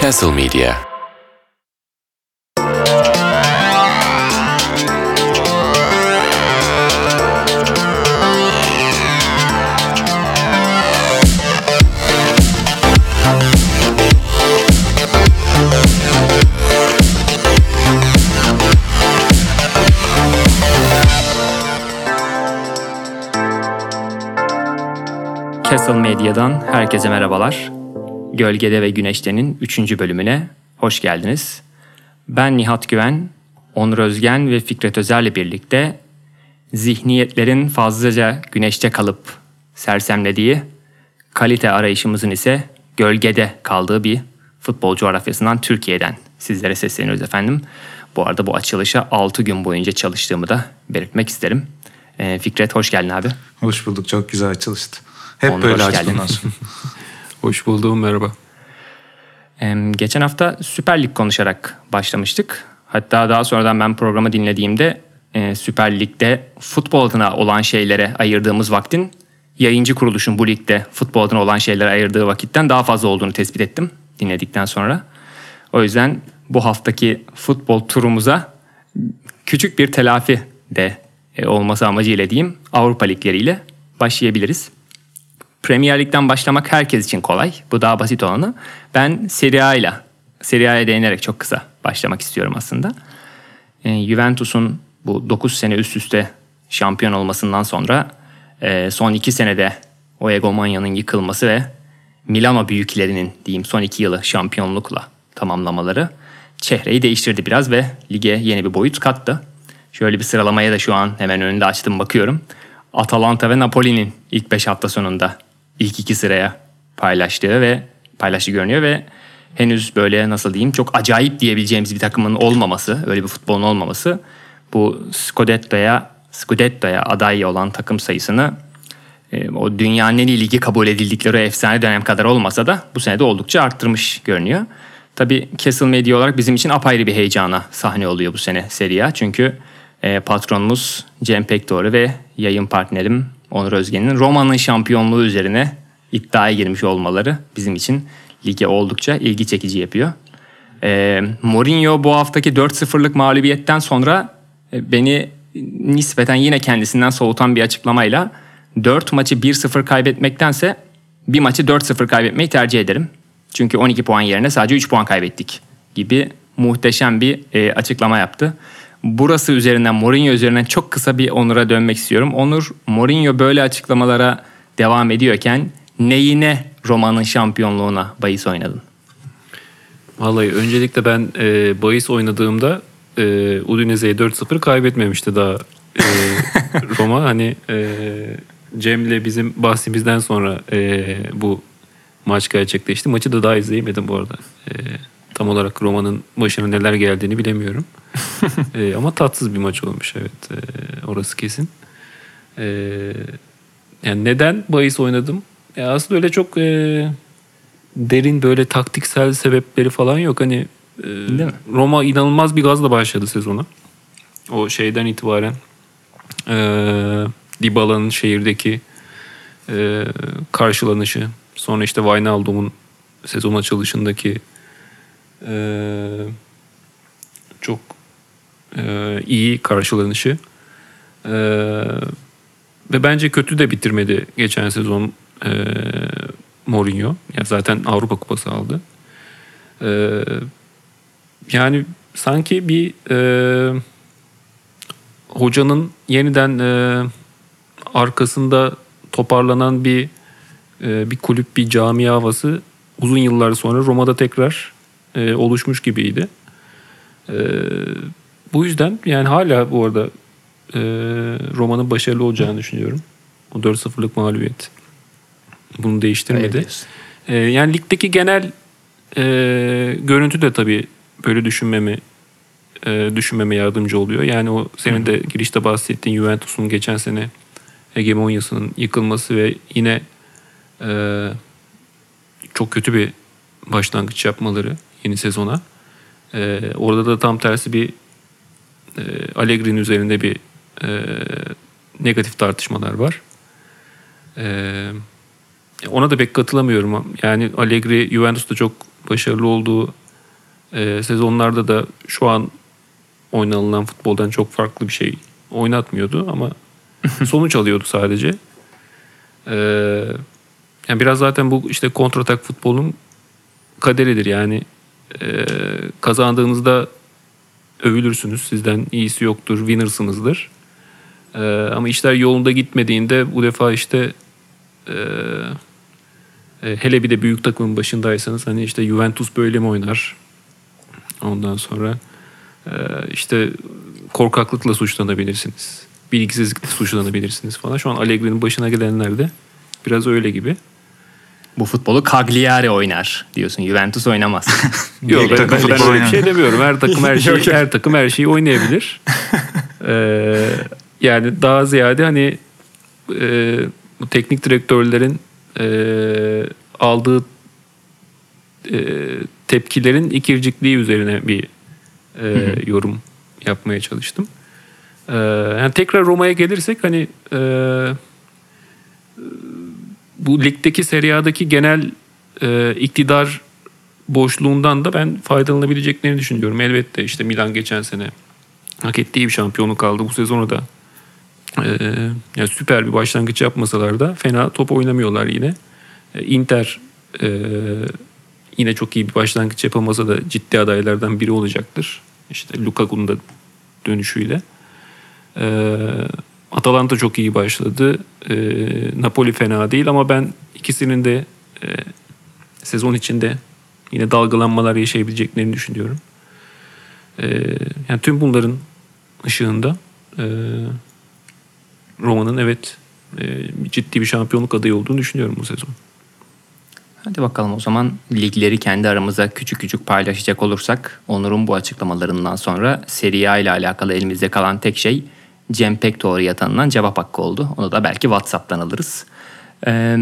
Castle Media Castle Medya'dan herkese merhabalar. Gölgede ve Güneşte'nin 3. bölümüne hoş geldiniz. Ben Nihat Güven, Onur Özgen ve Fikret Özer'le birlikte zihniyetlerin fazlaca güneşte kalıp sersemlediği, kalite arayışımızın ise gölgede kaldığı bir futbol coğrafyasından Türkiye'den sizlere sesleniyoruz efendim. Bu arada bu açılışa 6 gün boyunca çalıştığımı da belirtmek isterim. Ee, Fikret hoş geldin abi. Hoş bulduk. Çok güzel açılıştı. Hep Onur, böyle aç geldin. bundan sonra. Hoş buldum merhaba. Geçen hafta Süper Lig konuşarak başlamıştık. Hatta daha sonradan ben programı dinlediğimde e, Süper Lig'de futbol adına olan şeylere ayırdığımız vaktin yayıncı kuruluşun bu ligde futbol adına olan şeylere ayırdığı vakitten daha fazla olduğunu tespit ettim dinledikten sonra. O yüzden bu haftaki futbol turumuza küçük bir telafi de e, olması amacıyla diyeyim Avrupa ligleriyle başlayabiliriz. Premier Lig'den başlamak herkes için kolay. Bu daha basit olanı. Ben Serie A ile Serie A'ya değinerek çok kısa başlamak istiyorum aslında. E, Juventus'un bu 9 sene üst üste şampiyon olmasından sonra e, son 2 senede o egomanyanın yıkılması ve Milano büyüklerinin diyeyim son 2 yılı şampiyonlukla tamamlamaları çehreyi değiştirdi biraz ve lige yeni bir boyut kattı. Şöyle bir sıralamaya da şu an hemen önünde açtım bakıyorum. Atalanta ve Napoli'nin ilk 5 hafta sonunda ilk iki sıraya paylaştığı ve paylaştığı görünüyor ve henüz böyle nasıl diyeyim çok acayip diyebileceğimiz bir takımın olmaması, öyle bir futbolun olmaması bu Scudetto'ya Scudetto'ya aday olan takım sayısını e, o dünyanın en iyi ligi kabul edildikleri efsane dönem kadar olmasa da bu sene de oldukça arttırmış görünüyor. Tabii Castle Media olarak bizim için apayrı bir heyecana sahne oluyor bu sene Serie A. Çünkü e, patronumuz Cem Pekdoğru ve yayın partnerim Onur Özgen'in Roma'nın şampiyonluğu üzerine iddiaya girmiş olmaları bizim için lige oldukça ilgi çekici yapıyor. E, Mourinho bu haftaki 4-0'lık mağlubiyetten sonra e, beni nispeten yine kendisinden soğutan bir açıklamayla 4 maçı 1-0 kaybetmektense bir maçı 4-0 kaybetmeyi tercih ederim. Çünkü 12 puan yerine sadece 3 puan kaybettik gibi muhteşem bir e, açıklama yaptı. Burası üzerinden Mourinho üzerinden çok kısa bir Onur'a dönmek istiyorum. Onur Mourinho böyle açıklamalara devam ediyorken neyine Roma'nın şampiyonluğuna bahis oynadın? Vallahi öncelikle ben e, bahis oynadığımda e, Udinese'ye 4-0 kaybetmemişti daha e, Roma. Hani e, Cem'le bizim bahsimizden sonra e, bu maç gerçekleşti. Maçı da daha izleyemedim bu arada. E, tam olarak Roma'nın başına neler geldiğini bilemiyorum. E, ama tatsız bir maç olmuş evet. E, orası kesin. E, yani neden bahis oynadım? Ya aslında öyle çok e, derin böyle taktiksel sebepleri falan yok. Hani e, Değil mi? Roma inanılmaz bir gazla başladı sezonu. O şeyden itibaren e, Dybala'nın şehirdeki e, karşılanışı. Sonra işte Wijnaldum'un sezon açılışındaki e, çok e, iyi karşılanışı. E, ve bence kötü de bitirmedi geçen sezon e, Mourinho. Yani zaten Avrupa Kupası aldı. E, yani sanki bir e, hocanın yeniden e, arkasında toparlanan bir e, bir kulüp, bir cami havası uzun yıllar sonra Roma'da tekrar e, oluşmuş gibiydi. E, bu yüzden yani hala bu arada e, Roma'nın başarılı olacağını düşünüyorum. O 4-0'lık mağlubiyet bunu değiştirmedi. E, yani ligdeki genel e, görüntü de tabii böyle düşünmemi e, düşünmeme yardımcı oluyor. Yani o senin de girişte bahsettiğin Juventus'un geçen sene hegemonyasının yıkılması ve yine e, çok kötü bir başlangıç yapmaları yeni sezona. E, orada da tam tersi bir e, Allegri'nin üzerinde bir e, negatif tartışmalar var. E, ona da pek katılamıyorum. Yani Allegri Juventus'ta çok başarılı olduğu e, sezonlarda da şu an oynanılan futboldan çok farklı bir şey oynatmıyordu ama sonuç alıyordu sadece. Ee, yani biraz zaten bu işte kontratak futbolun kaderidir yani e, kazandığınızda övülürsünüz sizden iyisi yoktur winnersınızdır e, ama işler yolunda gitmediğinde bu defa işte e, e, hele bir de büyük takımın başındaysanız hani işte Juventus böyle mi oynar ondan sonra e, işte korkaklıkla suçlanabilirsiniz bilgisizlikle suçlanabilirsiniz falan şu an Allegri'nin başına gelenler de biraz öyle gibi. Bu futbolu Cagliari oynar diyorsun. Juventus oynamaz. Yok ben, ben, ben öyle bir şey demiyorum. Her takım her şeyi her takım her şeyi oynayabilir. ee, yani daha ziyade hani e, bu teknik direktörlerin e, aldığı e, tepkilerin ikircikliği üzerine bir e, yorum yapmaya çalıştım. E, yani tekrar Roma'ya gelirsek hani e, bu ligdeki Serie genel e, iktidar boşluğundan da ben faydalanabileceklerini düşünüyorum. Elbette işte Milan geçen sene hak ettiği bir şampiyonluk kaldı. Bu sezonu da e, yani süper bir başlangıç yapmasalar da fena top oynamıyorlar yine. E, Inter e, yine çok iyi bir başlangıç yapamasa da ciddi adaylardan biri olacaktır. İşte Lukaku'nun da dönüşüyle. E, Atalanta çok iyi başladı. E, Napoli fena değil ama ben ikisinin de e, sezon içinde yine dalgalanmalar yaşayabileceklerini düşünüyorum. E, yani tüm bunların ışığında e, Roma'nın evet e, ciddi bir şampiyonluk adayı olduğunu düşünüyorum bu sezon. Hadi bakalım o zaman ligleri kendi aramıza küçük küçük paylaşacak olursak Onur'un bu açıklamalarından sonra Serie A ile alakalı elimizde kalan tek şey Cem Pekdoğru'ya tanınan cevap hakkı oldu. Onu da belki WhatsApp'tan alırız. Ee,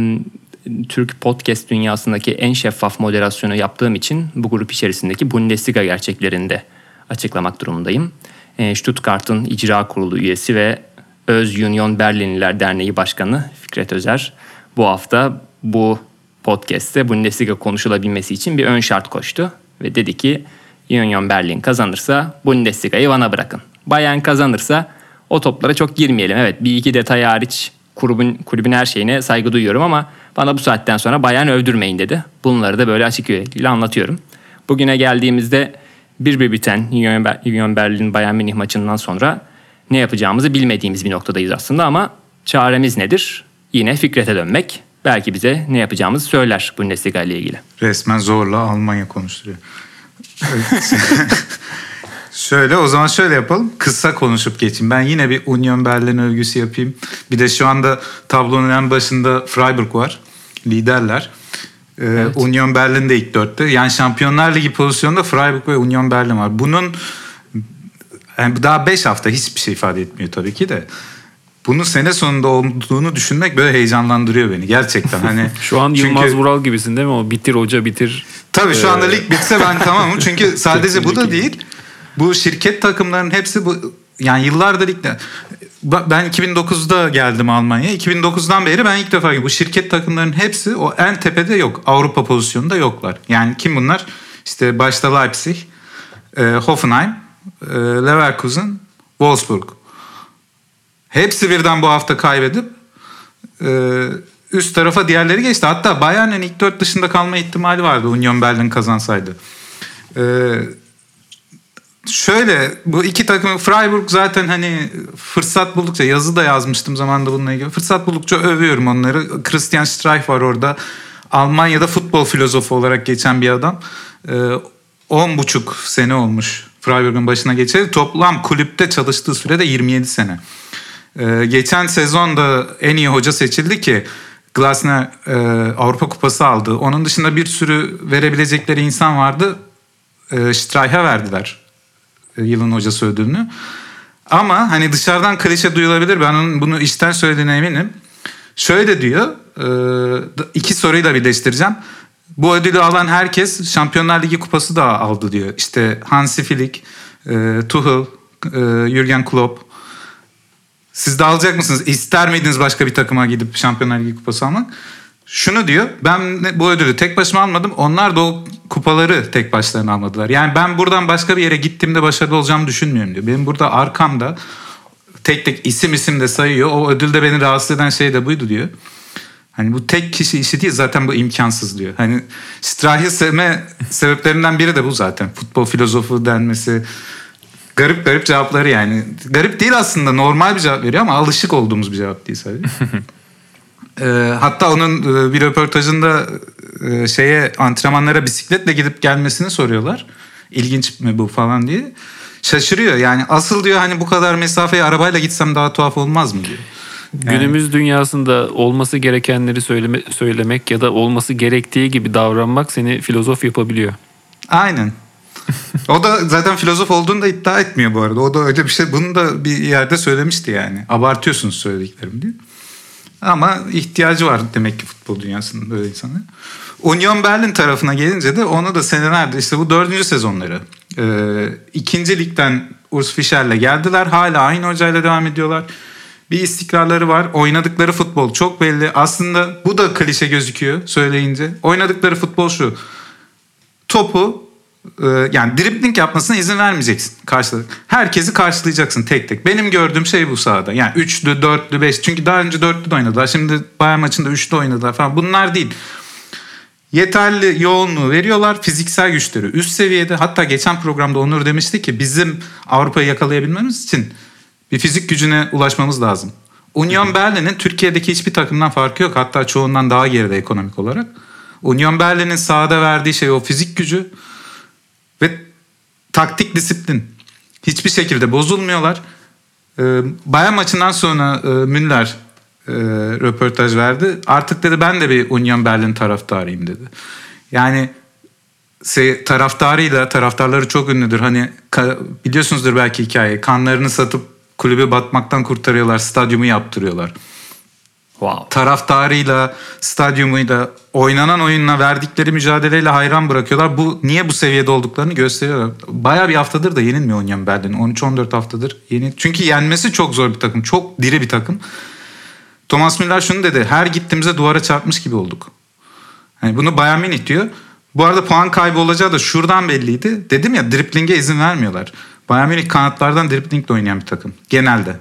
Türk podcast dünyasındaki en şeffaf moderasyonu yaptığım için bu grup içerisindeki Bundesliga gerçeklerinde açıklamak durumundayım. Stuttgart'ın icra kurulu üyesi ve Öz Union Berlinliler Derneği Başkanı Fikret Özer bu hafta bu podcast'te Bundesliga konuşulabilmesi için bir ön şart koştu. Ve dedi ki Union Berlin kazanırsa Bundesliga'yı bana bırakın. Bayern kazanırsa o toplara çok girmeyelim. Evet bir iki detay hariç kulübün, kulübün her şeyine saygı duyuyorum ama bana bu saatten sonra Bayern övdürmeyin dedi. Bunları da böyle açık yürekliyle anlatıyorum. Bugüne geldiğimizde bir bir biten Union Berlin Bayern Münih maçından sonra ne yapacağımızı bilmediğimiz bir noktadayız aslında ama çaremiz nedir? Yine Fikret'e dönmek. Belki bize ne yapacağımızı söyler Bundesliga ile ilgili. Resmen zorla Almanya konuşturuyor. Şöyle o zaman şöyle yapalım. Kısa konuşup geçeyim. Ben yine bir Union Berlin övgüsü yapayım. Bir de şu anda tablonun en başında Freiburg var. Liderler. Ee, evet. Union Berlin de ilk dörtte. Yani Şampiyonlar Ligi pozisyonunda Freiburg ve Union Berlin var. Bunun yani daha 5 hafta hiçbir şey ifade etmiyor tabii ki de. Bunun sene sonunda olduğunu düşünmek böyle heyecanlandırıyor beni gerçekten. Hani şu an Yılmaz çünkü, Vural gibisin değil mi? O bitir hoca bitir. Tabii şu anda lig bitse ben tamamım. Çünkü sadece bu da değil. Bu şirket takımlarının hepsi bu yani yıllardır ilk ben 2009'da geldim Almanya'ya. 2009'dan beri ben ilk defa bu şirket takımlarının hepsi o en tepede yok. Avrupa pozisyonunda yoklar. Yani kim bunlar? İşte başta Leipzig, e, Hoffenheim, e, Leverkusen, Wolfsburg. Hepsi birden bu hafta kaybedip e, üst tarafa diğerleri geçti. Hatta Bayern'in ilk dört dışında kalma ihtimali vardı Union Berlin kazansaydı. Eee Şöyle bu iki takım Freiburg zaten hani fırsat buldukça yazı da yazmıştım zamanda bununla ilgili. Fırsat buldukça övüyorum onları. Christian Streich var orada. Almanya'da futbol filozofu olarak geçen bir adam. Ee, on buçuk sene olmuş Freiburg'un başına geçeri. Toplam kulüpte çalıştığı sürede 27 sene. Ee, geçen sezonda en iyi hoca seçildi ki Glasner e, Avrupa Kupası aldı. Onun dışında bir sürü verebilecekleri insan vardı. E, Streich'e verdiler e, yılın hocası ödülünü. Ama hani dışarıdan klişe duyulabilir. Ben onun bunu işten söylediğine eminim. Şöyle diyor. E, iki soruyu da birleştireceğim. Bu ödülü alan herkes Şampiyonlar Ligi kupası da aldı diyor. İşte Hansi Flick, e, Tuchel, Jürgen Klopp. Siz de alacak mısınız? İster miydiniz başka bir takıma gidip Şampiyonlar Ligi kupası almak? şunu diyor. Ben bu ödülü tek başıma almadım. Onlar da o kupaları tek başlarına almadılar. Yani ben buradan başka bir yere gittiğimde başarılı olacağımı düşünmüyorum diyor. Benim burada arkamda tek tek isim isim de sayıyor. O ödülde beni rahatsız eden şey de buydu diyor. Hani bu tek kişi işi değil zaten bu imkansız diyor. Hani Strahi sevme sebeplerinden biri de bu zaten. Futbol filozofu denmesi. Garip garip cevapları yani. Garip değil aslında normal bir cevap veriyor ama alışık olduğumuz bir cevap değil sadece. ee, hatta onun e, bir röportajında e, şeye antrenmanlara bisikletle gidip gelmesini soruyorlar. İlginç mi bu falan diye. Şaşırıyor yani asıl diyor hani bu kadar mesafeyi arabayla gitsem daha tuhaf olmaz mı diyor. Günümüz dünyasında olması gerekenleri söyleme, söylemek ya da olması gerektiği gibi davranmak seni filozof yapabiliyor. Aynen. o da zaten filozof olduğunu da iddia etmiyor bu arada. O da öyle bir şey. Bunu da bir yerde söylemişti yani. Abartıyorsunuz söylediklerim diye. Ama ihtiyacı var demek ki futbol dünyasının böyle insanı. Union Berlin tarafına gelince de onu da senelerde işte bu dördüncü sezonları. Ee, ikinci ligden Urs Fischer'le geldiler. Hala aynı hocayla devam ediyorlar bir istikrarları var. Oynadıkları futbol çok belli. Aslında bu da klişe gözüküyor söyleyince. Oynadıkları futbol şu. Topu e, yani dribling yapmasına izin vermeyeceksin karşılık. Herkesi karşılayacaksın tek tek. Benim gördüğüm şey bu sahada. Yani üçlü, dörtlü, beş. Çünkü daha önce dörtlü de oynadılar. Şimdi Bayern maçında üçlü oynadılar falan. Bunlar değil. Yeterli yoğunluğu veriyorlar. Fiziksel güçleri üst seviyede. Hatta geçen programda Onur demişti ki bizim Avrupa'yı yakalayabilmemiz için bir fizik gücüne ulaşmamız lazım. Union Berlin'in Türkiye'deki hiçbir takımdan farkı yok. Hatta çoğundan daha geride ekonomik olarak. Union Berlin'in sahada verdiği şey o fizik gücü ve taktik disiplin. Hiçbir şekilde bozulmuyorlar. Ee, Bayern maçından sonra e, Müller e, röportaj verdi. Artık dedi ben de bir Union Berlin taraftarıyım dedi. Yani şey, taraftarıyla taraftarları çok ünlüdür. Hani ka, biliyorsunuzdur belki hikayeyi. Kanlarını satıp kulübü batmaktan kurtarıyorlar, stadyumu yaptırıyorlar. Wow. Taraftarıyla, stadyumuyla, oynanan oyunla verdikleri mücadeleyle hayran bırakıyorlar. Bu niye bu seviyede olduklarını gösteriyorlar. Baya bir haftadır da yenilmiyor Union Berlin. 13-14 haftadır yeni. Çünkü yenmesi çok zor bir takım. Çok diri bir takım. Thomas Müller şunu dedi. Her gittiğimizde duvara çarpmış gibi olduk. Yani bunu Bayern Münih diyor. Bu arada puan kaybı olacağı da şuradan belliydi. Dedim ya driplinge izin vermiyorlar. Bayern Münih kanatlardan driblingle oynayan bir takım. Genelde.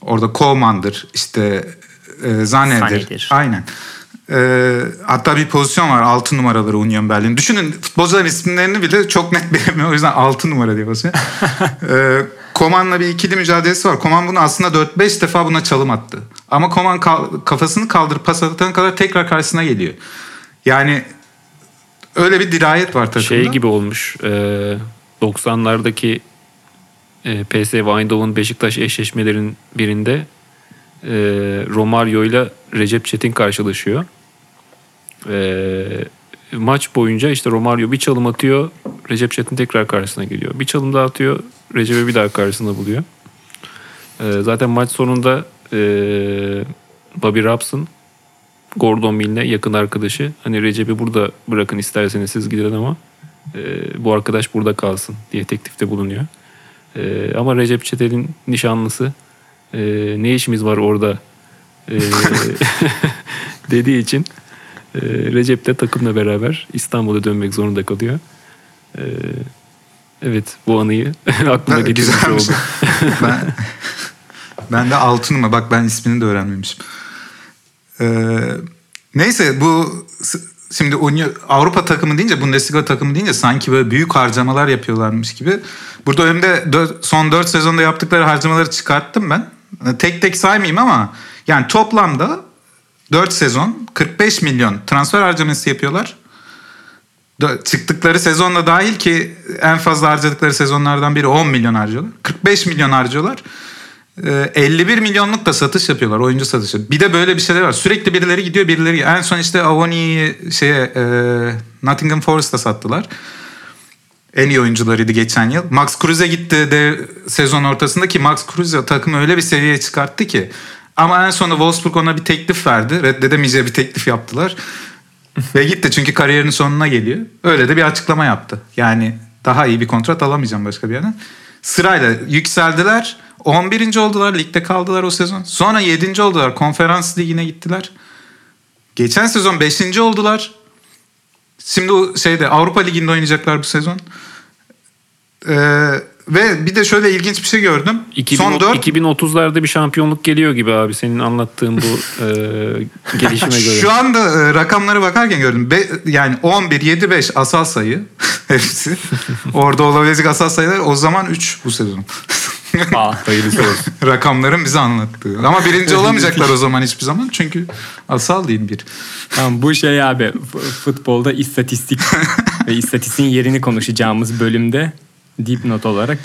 Orada Koeman'dır, işte e, Zane'dir. Sane'dir. Aynen. E, hatta bir pozisyon var 6 numaraları Union Berlin. Düşünün futbolcuların isimlerini bile çok net bilemiyor. O yüzden 6 numara diye basıyor. e, Koman'la bir ikili mücadelesi var. Koman bunu aslında 4-5 defa buna çalım attı. Ama Koman kafasını kaldırıp pas atana kadar tekrar karşısına geliyor. Yani öyle bir dirayet var takımda. Şey gibi olmuş. E, 90'lardaki e, PSV Eindhoven Beşiktaş eşleşmelerin birinde e, Romario ile Recep Çetin karşılaşıyor. E, maç boyunca işte Romario bir çalım atıyor. Recep Çetin tekrar karşısına geliyor. Bir çalım daha atıyor. Recep'i bir daha karşısında buluyor. Zaten maç sonunda Bobby Robson Gordon Mill'le yakın arkadaşı. Hani Recep'i burada bırakın isterseniz siz gidin ama e, bu arkadaş burada kalsın diye teklifte bulunuyor. E, ama Recep Çetel'in nişanlısı e, ne işimiz var orada e, dediği için e, Recep de takımla beraber İstanbul'a dönmek zorunda kalıyor. E, evet bu anıyı aklıma getirmiş oldu. ben, ben de altın mı? Bak ben ismini de öğrenmemişim. Ee, neyse bu Şimdi Avrupa takımı deyince Bundesliga takımı deyince sanki böyle büyük harcamalar yapıyorlarmış gibi. Burada önümde son 4 sezonda yaptıkları harcamaları çıkarttım ben. Tek tek saymayayım ama yani toplamda 4 sezon 45 milyon transfer harcaması yapıyorlar. Çıktıkları sezonda dahil ki en fazla harcadıkları sezonlardan biri 10 milyon harcıyorlar. 45 milyon harcıyorlar. 51 ee, milyonluk da satış yapıyorlar oyuncu satışı. Bir de böyle bir şeyler var. Sürekli birileri gidiyor birileri En son işte Avoni'yi şeye e, Nottingham Forest'a sattılar. En iyi oyuncularıydı geçen yıl. Max Kruse gitti de sezon ortasında ki Max Kruse takımı öyle bir seviyeye çıkarttı ki. Ama en sonunda Wolfsburg ona bir teklif verdi. Reddedemeyeceği bir teklif yaptılar. Ve gitti çünkü kariyerinin sonuna geliyor. Öyle de bir açıklama yaptı. Yani daha iyi bir kontrat alamayacağım başka bir yerden. Sırayla yükseldiler 11. oldular ligde kaldılar o sezon. Sonra 7. oldular konferans ligine gittiler. Geçen sezon 5. oldular. Şimdi o şeyde Avrupa Ligi'nde oynayacaklar bu sezon. Ee, ve bir de şöyle ilginç bir şey gördüm. 2000, Son 4 2030'larda bir şampiyonluk geliyor gibi abi senin anlattığın bu e, gelişime göre. Şu anda e, rakamlara bakarken gördüm. Be, yani 11, 7, 5 asal sayı hepsi. Orada olabilecek asal sayılar o zaman 3 bu sezon. Aa, Hayırlısı olsun. Rakamların bize anlattığı. Ama birinci olamayacaklar o zaman hiçbir zaman. Çünkü asal değil bir. Tamam, bu şey abi futbolda istatistik ve istatistiğin yerini konuşacağımız bölümde dipnot olarak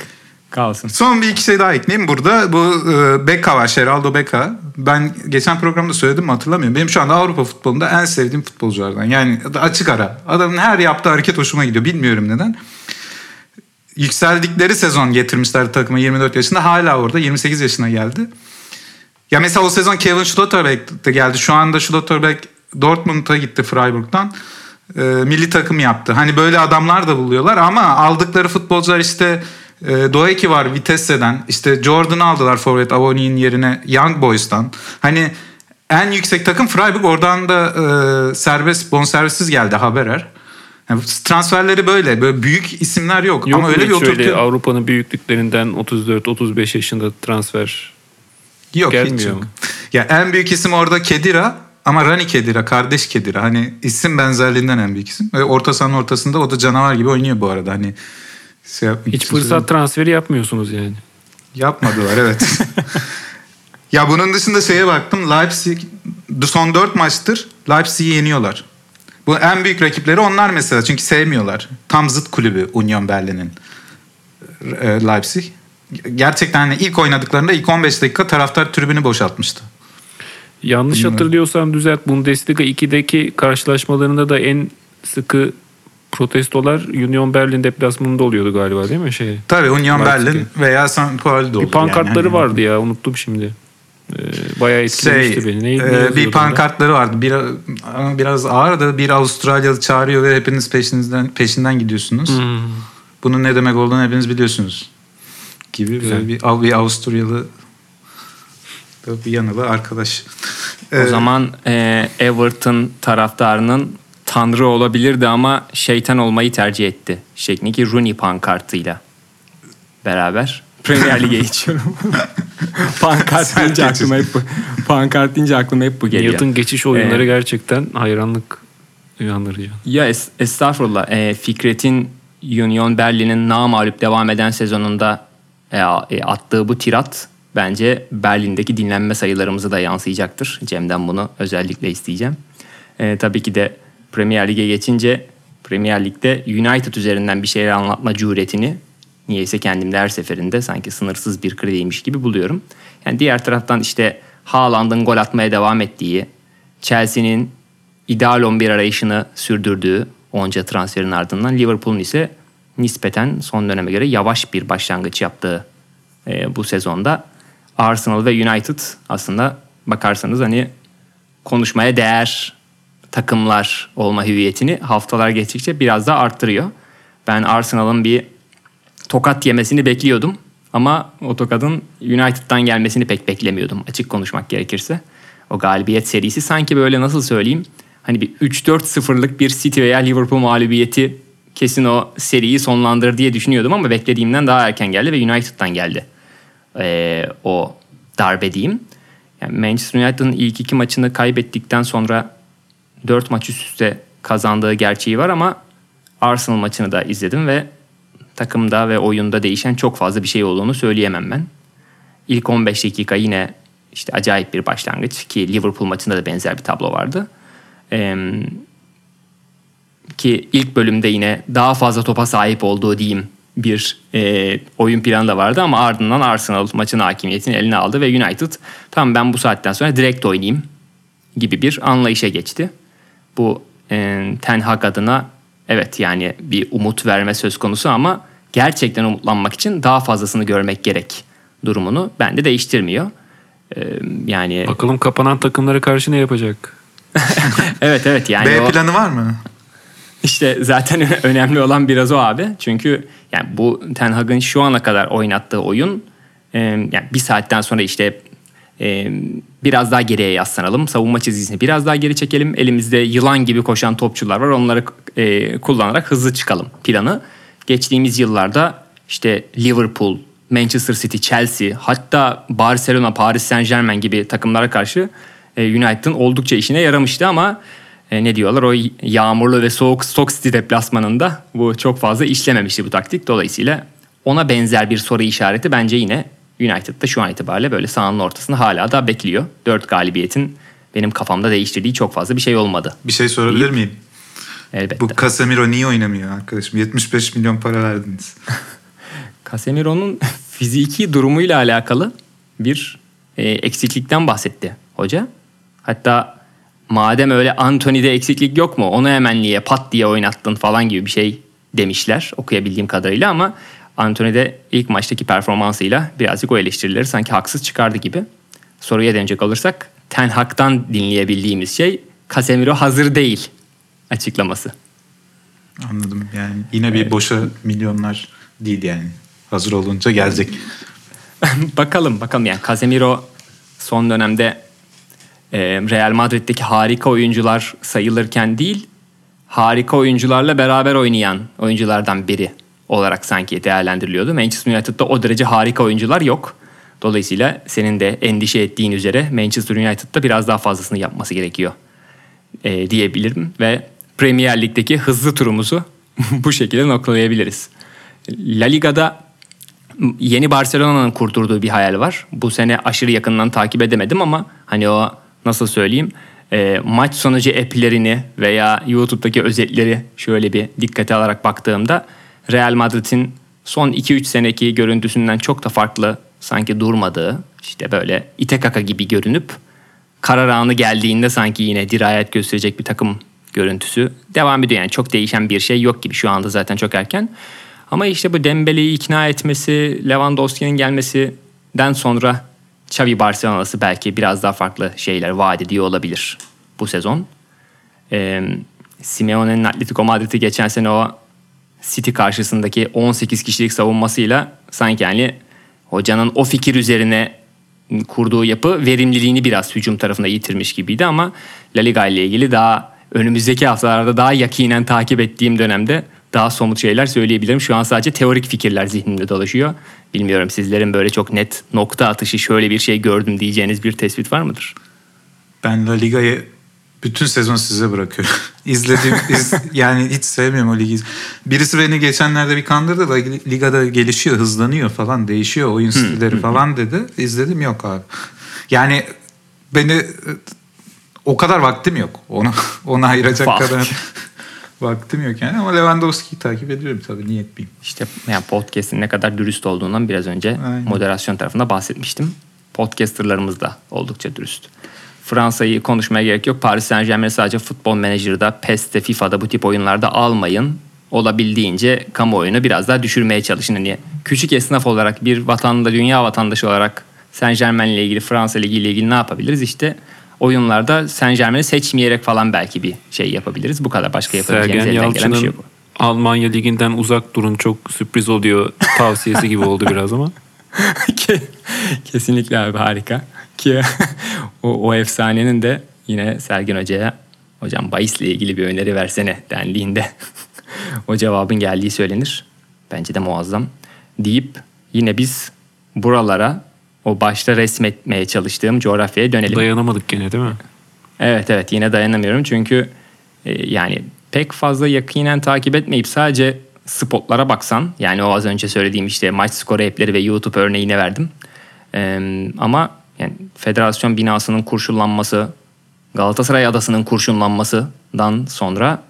kalsın. Son bir iki şey daha ekleyeyim burada. Bu e, Becca var, Geraldo Becca. Ben geçen programda söyledim mi hatırlamıyorum. Benim şu anda Avrupa futbolunda en sevdiğim futbolculardan. Yani açık ara. Adamın her yaptığı hareket hoşuma gidiyor. Bilmiyorum neden. Yükseldikleri sezon getirmişler takıma 24 yaşında. Hala orada 28 yaşına geldi. Ya mesela o sezon Kevin Schlotterbeck de geldi. Şu anda Schlotterbeck Dortmund'a gitti Freiburg'dan. E, milli takım yaptı. Hani böyle adamlar da buluyorlar ama aldıkları futbolcular işte e, Doeki var Vitesse'den. İşte Jordan'ı aldılar forvet Avoni'nin yerine Young Boys'tan. Hani en yüksek takım Freiburg oradan da e, serbest bonservissiz geldi Haberer. Yani transferleri böyle. Böyle büyük isimler yok. Yok ama öyle bir oturtuyor. Avrupa'nın büyüklüklerinden 34-35 yaşında transfer Yok Gelmiyor hiç yok. Ya en büyük isim orada Kedira ama Rani Kedira kardeş Kedira. Hani isim benzerliğinden en büyük isim. Ve orta sahanın ortasında o da canavar gibi oynuyor bu arada. Hani şey hiç fırsat transferi yapmıyorsunuz yani. Yapmadılar evet. ya bunun dışında şeye baktım. Leipzig son 4 maçtır Leipzig'i yeniyorlar. Bu en büyük rakipleri onlar mesela çünkü sevmiyorlar. Tam zıt kulübü Union Berlin'in e, Leipzig. Gerçekten hani ilk oynadıklarında ilk 15 dakika taraftar tribünü boşaltmıştı. Yanlış Bilmiyorum. hatırlıyorsam düzelt Bundesliga 2'deki karşılaşmalarında da en sıkı protestolar Union Berlin deplasmanında oluyordu galiba değil mi şey? Tabii Union Leipzig'e. Berlin veya St. Paul'de olur. Bir pankartları yani. Vardı ya unuttum şimdi. Ee, bayağı etkilemişti Şey, beni. Ne, ne e, bir orada? pankartları vardı. Bir, ama biraz ağır da bir Avustralyalı çağırıyor ve hepiniz peşinizden peşinden gidiyorsunuz. Hmm. Bunun ne demek olduğunu hepiniz biliyorsunuz. Gibi Güzel. böyle bir, bir Avusturyalı bir yanılı arkadaş. O Ee, zaman e, Everton taraftarının tanrı olabilirdi ama şeytan olmayı tercih etti. Şeklindeki Rooney pankartıyla beraber Premier Lig'e geçiyorum. pankart deyince aklıma hep bu, pankart deyince aklıma hep bu geliyor. Newton geçiş oyunları Ee, gerçekten hayranlık uyandırıcı. Ya es- estağfurullah. E, Fikret'in Union Berlin'in namağlup devam eden sezonunda e, e, attığı bu tirat bence Berlin'deki dinlenme sayılarımızı da yansıyacaktır. Cem'den bunu özellikle isteyeceğim. E, tabii ki de Premier Lig'e geçince Premier Lig'de United üzerinden bir şeyler anlatma cüretini niyeyse kendimde her seferinde sanki sınırsız bir krediymiş gibi buluyorum. Yani diğer taraftan işte Haaland'ın gol atmaya devam ettiği, Chelsea'nin ideal 11 arayışını sürdürdüğü onca transferin ardından Liverpool'un ise nispeten son döneme göre yavaş bir başlangıç yaptığı e, bu sezonda Arsenal ve United aslında bakarsanız hani konuşmaya değer takımlar olma hüviyetini haftalar geçtikçe biraz daha arttırıyor. Ben Arsenal'ın bir tokat yemesini bekliyordum ama o tokadın United'dan gelmesini pek beklemiyordum açık konuşmak gerekirse. O galibiyet serisi sanki böyle nasıl söyleyeyim hani bir 3-4-0'lık bir City veya Liverpool mağlubiyeti kesin o seriyi sonlandırır diye düşünüyordum ama beklediğimden daha erken geldi ve United'dan geldi ee, o darbe diyeyim. Yani Manchester United'ın ilk iki maçını kaybettikten sonra 4 maç üst üste kazandığı gerçeği var ama Arsenal maçını da izledim ve takımda ve oyunda değişen çok fazla bir şey olduğunu söyleyemem ben. İlk 15 dakika yine işte acayip bir başlangıç ki Liverpool maçında da benzer bir tablo vardı. Ee, ki ilk bölümde yine daha fazla topa sahip olduğu diyeyim bir e, oyun planı da vardı ama ardından Arsenal maçın hakimiyetini eline aldı ve United tamam ben bu saatten sonra direkt oynayayım gibi bir anlayışa geçti. Bu e, Ten Hag adına evet yani bir umut verme söz konusu ama gerçekten umutlanmak için daha fazlasını görmek gerek durumunu bende değiştirmiyor. E, yani Bakalım kapanan takımlara karşı ne yapacak? evet evet yani B o- planı var mı? İşte zaten önemli olan biraz o abi. Çünkü yani bu Ten Hag'ın şu ana kadar oynattığı oyun yani bir saatten sonra işte biraz daha geriye yaslanalım. Savunma çizgisini biraz daha geri çekelim. Elimizde yılan gibi koşan topçular var. Onları kullanarak hızlı çıkalım planı. Geçtiğimiz yıllarda işte Liverpool, Manchester City, Chelsea hatta Barcelona, Paris Saint Germain gibi takımlara karşı e, United'ın oldukça işine yaramıştı ama ne diyorlar o yağmurlu ve soğuk Stoke City deplasmanında bu çok fazla işlememişti bu taktik. Dolayısıyla ona benzer bir soru işareti bence yine United'da şu an itibariyle böyle sahanın ortasında hala da bekliyor. Dört galibiyetin benim kafamda değiştirdiği çok fazla bir şey olmadı. Bir şey sorabilir Deyip, miyim? Elbette. Bu Casemiro niye oynamıyor arkadaşım? 75 milyon para verdiniz. Casemiro'nun fiziki durumuyla alakalı bir e, eksiklikten bahsetti hoca. Hatta madem öyle Anthony'de eksiklik yok mu onu hemen niye pat diye oynattın falan gibi bir şey demişler okuyabildiğim kadarıyla ama Anthony'de ilk maçtaki performansıyla birazcık o eleştirileri sanki haksız çıkardı gibi. Soruya dönecek olursak Ten Hag'dan dinleyebildiğimiz şey Casemiro hazır değil açıklaması. Anladım yani yine bir boşa milyonlar değil yani. Hazır olunca gelecek. bakalım bakalım yani Casemiro son dönemde e, Real Madrid'deki harika oyuncular sayılırken değil harika oyuncularla beraber oynayan oyunculardan biri olarak sanki değerlendiriliyordu. Manchester United'da o derece harika oyuncular yok. Dolayısıyla senin de endişe ettiğin üzere Manchester United'da biraz daha fazlasını yapması gerekiyor e, diyebilirim ve Premier Lig'deki hızlı turumuzu bu şekilde noktalayabiliriz. La Liga'da yeni Barcelona'nın kurturduğu bir hayal var. Bu sene aşırı yakından takip edemedim ama hani o nasıl söyleyeyim e, maç sonucu app'lerini veya YouTube'daki özetleri şöyle bir dikkate alarak baktığımda Real Madrid'in son 2-3 seneki görüntüsünden çok da farklı sanki durmadığı işte böyle ite kaka gibi görünüp karar anı geldiğinde sanki yine dirayet gösterecek bir takım görüntüsü devam ediyor. Yani çok değişen bir şey yok gibi şu anda zaten çok erken. Ama işte bu Dembele'yi ikna etmesi, Lewandowski'nin gelmesinden sonra Xavi Barcelona'sı belki biraz daha farklı şeyler vaat ediyor olabilir bu sezon. Ee, Simeone'nin Atletico Madrid'i geçen sene o City karşısındaki 18 kişilik savunmasıyla sanki yani hocanın o fikir üzerine kurduğu yapı verimliliğini biraz hücum tarafında yitirmiş gibiydi ama La Liga ile ilgili daha önümüzdeki haftalarda daha yakinen takip ettiğim dönemde daha somut şeyler söyleyebilirim. Şu an sadece teorik fikirler zihnimde dolaşıyor. Bilmiyorum sizlerin böyle çok net nokta atışı şöyle bir şey gördüm diyeceğiniz bir tespit var mıdır? Ben La Liga'yı bütün sezon size bırakıyorum. İzlediğim iz, yani hiç sevmiyorum o ligi. Birisi beni geçenlerde bir kandırdı da ligada gelişiyor, hızlanıyor falan, değişiyor oyun stilleri falan dedi. İzledim yok abi. Yani beni o kadar vaktim yok. Ona ona ayıracak Fuck. kadar vaktim yok yani ama Lewandowski'yi takip ediyorum tabii niye etmeyeyim. İşte yani podcast'in ne kadar dürüst olduğundan biraz önce Aynen. moderasyon tarafında bahsetmiştim. Podcasterlarımız da oldukça dürüst. Fransa'yı konuşmaya gerek yok. Paris Saint Germain sadece futbol menajerde, PES'te, FIFA'da bu tip oyunlarda almayın. Olabildiğince kamuoyunu biraz daha düşürmeye çalışın. Hani küçük esnaf olarak bir vatanda, dünya vatandaşı olarak Saint Germain ile ilgili, Fransa Ligi ile ilgili ne yapabiliriz? İşte oyunlarda Saint Germain'i seçmeyerek falan belki bir şey yapabiliriz. Bu kadar başka yapabileceğimiz elden gelen bir şey yok. Almanya Ligi'nden uzak durun çok sürpriz oluyor tavsiyesi gibi oldu biraz ama. Kesinlikle abi harika. Ki o, o efsanenin de yine Sergin Hoca'ya hocam bahisle ilgili bir öneri versene dendiğinde o cevabın geldiği söylenir. Bence de muazzam. Deyip yine biz buralara o başta resmetmeye çalıştığım coğrafyaya dönelim. Dayanamadık gene değil mi? Evet evet yine dayanamıyorum çünkü e, yani pek fazla yakinen takip etmeyip sadece spotlara baksan yani o az önce söylediğim işte maç skoru app'leri ve YouTube örneğine verdim. E, ama yani federasyon binasının kurşunlanması, Galatasaray adasının kurşunlanmasından sonra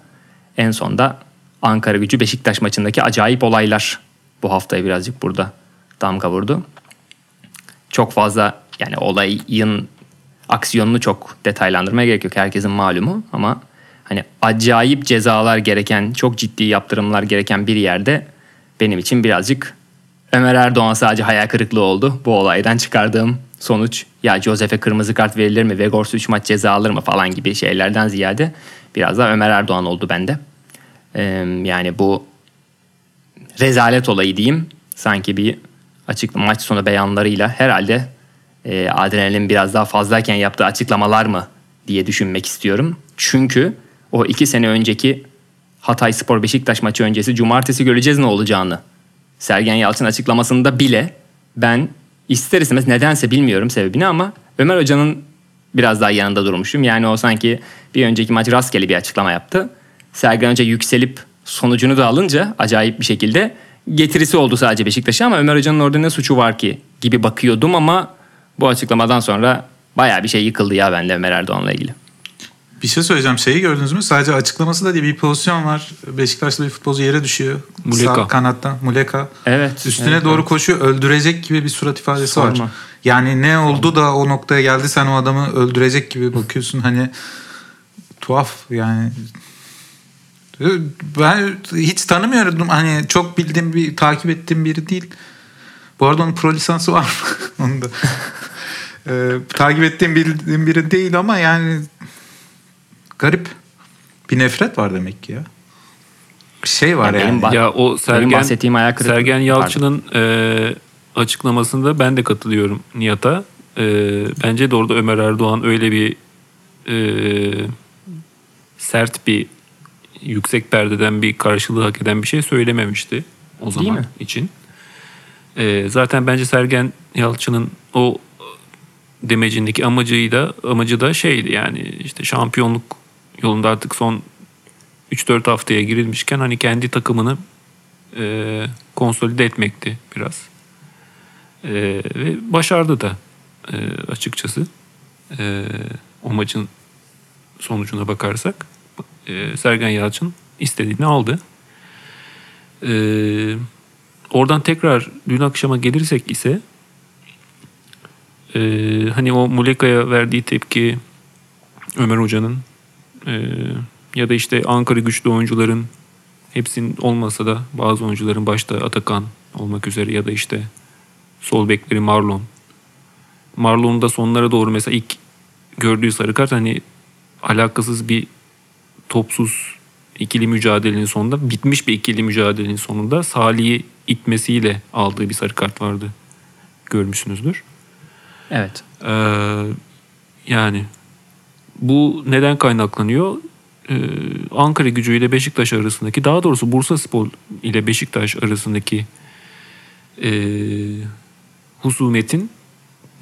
en sonda Ankara gücü Beşiktaş maçındaki acayip olaylar bu haftaya birazcık burada damga vurdu. Çok fazla yani olayın aksiyonunu çok detaylandırmaya gerek yok. Herkesin malumu ama hani acayip cezalar gereken, çok ciddi yaptırımlar gereken bir yerde benim için birazcık Ömer Erdoğan sadece hayal kırıklığı oldu. Bu olaydan çıkardığım sonuç ya Josef'e kırmızı kart verilir mi, Vegors 3 maç ceza alır mı falan gibi şeylerden ziyade biraz daha Ömer Erdoğan oldu bende. Ee, yani bu rezalet olayı diyeyim sanki bir açık maç sonu beyanlarıyla herhalde e, adrenalin biraz daha fazlayken yaptığı açıklamalar mı diye düşünmek istiyorum. Çünkü o iki sene önceki Hatay Spor Beşiktaş maçı öncesi cumartesi göreceğiz ne olacağını. Sergen Yalçın açıklamasında bile ben ister istemez nedense bilmiyorum sebebini ama Ömer Hoca'nın biraz daha yanında durmuşum. Yani o sanki bir önceki maç rastgele bir açıklama yaptı. Sergen Hoca yükselip sonucunu da alınca acayip bir şekilde getirisi oldu sadece Beşiktaş'a ama Ömer Hoca'nın orada ne suçu var ki gibi bakıyordum ama bu açıklamadan sonra bayağı bir şey yıkıldı ya bende Ömer Erdoğan'la ilgili. Bir şey söyleyeceğim. Şeyi gördünüz mü? Sadece açıklaması da değil bir pozisyon var. Beşiktaş'ta bir futbolcu yere düşüyor. Muleka. Sağ kanattan. Muleka. Evet. Üstüne evet, doğru evet. koşuyor. Öldürecek gibi bir surat ifadesi Sorma. var. Yani ne oldu da o noktaya geldi sen o adamı öldürecek gibi bakıyorsun. Hani tuhaf yani. Ben hiç tanımıyordum. Hani çok bildiğim bir takip ettiğim biri değil. Bu arada onun pro lisansı var mı? Onu da. Ee, takip ettiğim bildiğim biri değil ama yani garip. Bir nefret var demek ki ya. Bir şey var Ya yani. benim ba- Ya o Benim Sergen, bahsettiğim hayal kırıklığı. Sergen Yalçın'ın e, açıklamasında ben de katılıyorum Nihat'a. E, bence de orada Ömer Erdoğan öyle bir e, sert bir yüksek perdeden bir karşılığı hak eden bir şey söylememişti o zaman mi? için. E, zaten bence Sergen Yalçın'ın o demecindeki amacı da amacı da şeydi yani işte şampiyonluk yolunda artık son 3-4 haftaya girilmişken hani kendi takımını e, konsolide etmekti biraz. E, ve başardı da e, açıkçası. E, o maçın sonucuna bakarsak e, Sergen Yalçın istediğini aldı. E, oradan tekrar dün akşama gelirsek ise e, hani o Muleka'ya verdiği tepki Ömer Hoca'nın e, ya da işte Ankara güçlü oyuncuların hepsinin olmasa da bazı oyuncuların başta Atakan olmak üzere ya da işte sol bekleri Marlon. Marlon'un da sonlara doğru mesela ilk gördüğü sarı kart hani alakasız bir topsuz ikili mücadelenin sonunda bitmiş bir ikili mücadelenin sonunda Salih'i itmesiyle aldığı bir sarı kart vardı. Görmüşsünüzdür. Evet. Ee, yani bu neden kaynaklanıyor? Ee, Ankara gücü ile Beşiktaş arasındaki daha doğrusu Bursa Spor ile Beşiktaş arasındaki e, husumetin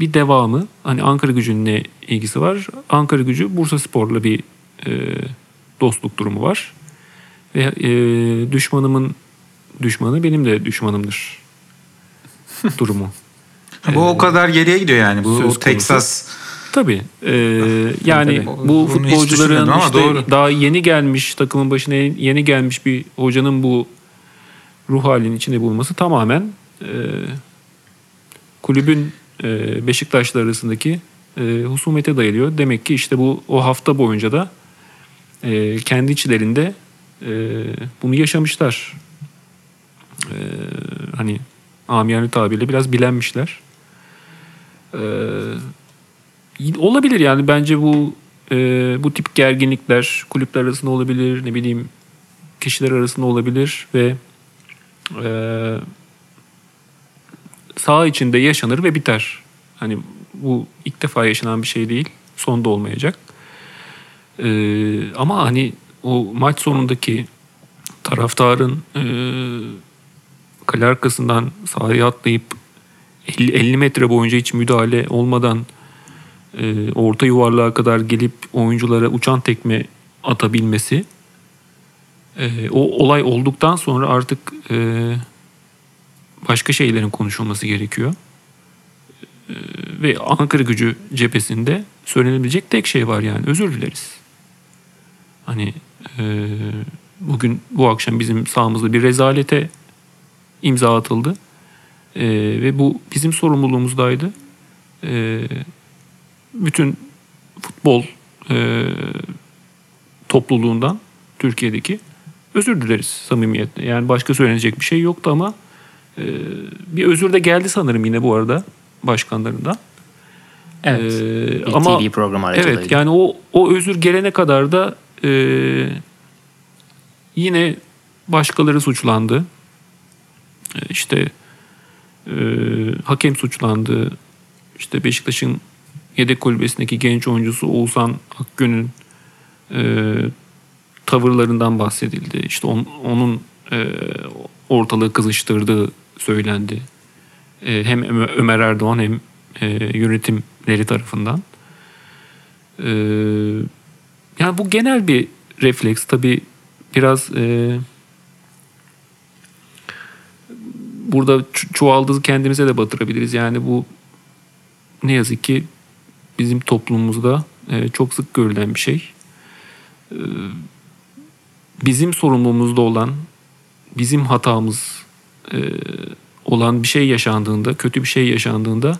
bir devamı. Hani Ankara gücünün ne ilgisi var? Ankara gücü Bursa Spor'la bir e, dostluk durumu var. Ve e, düşmanımın düşmanı benim de düşmanımdır durumu. Bu o kadar geriye gidiyor yani. Bu. Texas Tabii. Ee, yani Tabii. bu Bunu futbolcuların işte doğru. daha yeni gelmiş takımın başına yeni gelmiş bir hocanın bu ruh halinin içinde bulunması tamamen e, kulübün e, Beşiktaş'la arasındaki e, husumete dayalıyor. Demek ki işte bu o hafta boyunca da e, kendi içlerinde e, bunu yaşamışlar. E, hani amiyane tabirle biraz bilenmişler. Ee, olabilir yani bence bu e, bu tip gerginlikler kulüpler arasında olabilir ne bileyim kişiler arasında olabilir ve e, saha içinde yaşanır ve biter. Hani bu ilk defa yaşanan bir şey değil. Son da olmayacak. Ee, ama hani o maç sonundaki taraftarın e, kale arkasından sahaya atlayıp 50, 50 metre boyunca hiç müdahale olmadan e, orta yuvarlığa kadar gelip oyunculara uçan tekme atabilmesi e, o olay olduktan sonra artık e, başka şeylerin konuşulması gerekiyor. E, ve Ankara gücü cephesinde söylenebilecek tek şey var yani özür dileriz. Hani e, bugün bu akşam bizim sahamızda bir rezalete imza atıldı. Ee, ve bu bizim sorumluluğumuzdaydı. Ee, bütün futbol e, topluluğundan Türkiye'deki özür dileriz samimiyetle. Yani başka söylenecek bir şey yoktu ama e, bir özür de geldi sanırım yine bu arada başkanlarından. Evet. Ee, bir ama TV programı aracılığıyla. Evet yani o o özür gelene kadar da e, yine başkaları suçlandı. E, İşte e, hakem suçlandı. işte Beşiktaş'ın yedek kulübesindeki genç oyuncusu Oğuzhan Akgün'ün e, tavırlarından bahsedildi. İşte on, onun e, ortalığı kızıştırdığı söylendi. E, hem Ömer Erdoğan hem e, yönetimleri tarafından. E, yani bu genel bir refleks. Tabi biraz e, burada çuvaldığı kendimize de batırabiliriz. Yani bu ne yazık ki bizim toplumumuzda e, çok sık görülen bir şey. E, bizim sorumluluğumuzda olan, bizim hatamız e, olan bir şey yaşandığında, kötü bir şey yaşandığında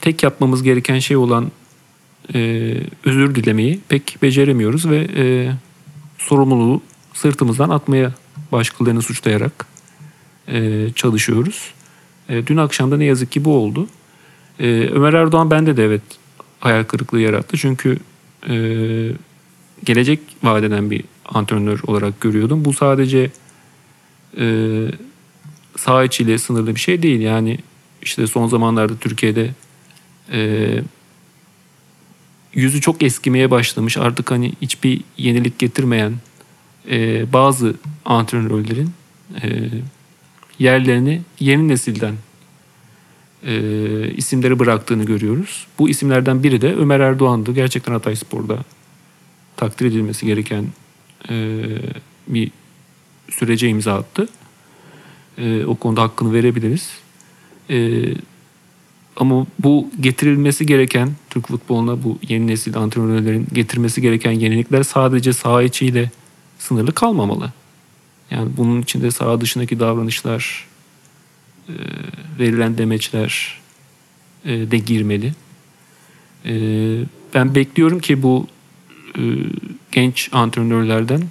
tek yapmamız gereken şey olan özür dilemeyi pek beceremiyoruz ve sorumluluğu sırtımızdan atmaya başkalarını suçlayarak çalışıyoruz. Dün akşam da ne yazık ki bu oldu. E, Ömer Erdoğan bende de evet hayal kırıklığı yarattı. Çünkü e, gelecek vadeden bir antrenör olarak görüyordum. Bu sadece e, sağ içiyle sınırlı bir şey değil. Yani işte son zamanlarda Türkiye'de e, yüzü çok eskimeye başlamış. Artık hani hiçbir yenilik getirmeyen e, bazı antrenörlerin e, yerlerini yeni nesilden e, isimleri bıraktığını görüyoruz. Bu isimlerden biri de Ömer Erdoğan'dı. Gerçekten Hatay Spor'da takdir edilmesi gereken e, bir sürece imza attı. E, o konuda hakkını verebiliriz. E, ama bu getirilmesi gereken Türk futboluna bu yeni nesil antrenörlerin getirmesi gereken yenilikler sadece saha içiyle sınırlı kalmamalı. Yani bunun içinde saha dışındaki davranışlar, e, verilen demeçler e, de girmeli. E, ben bekliyorum ki bu genç antrenörlerden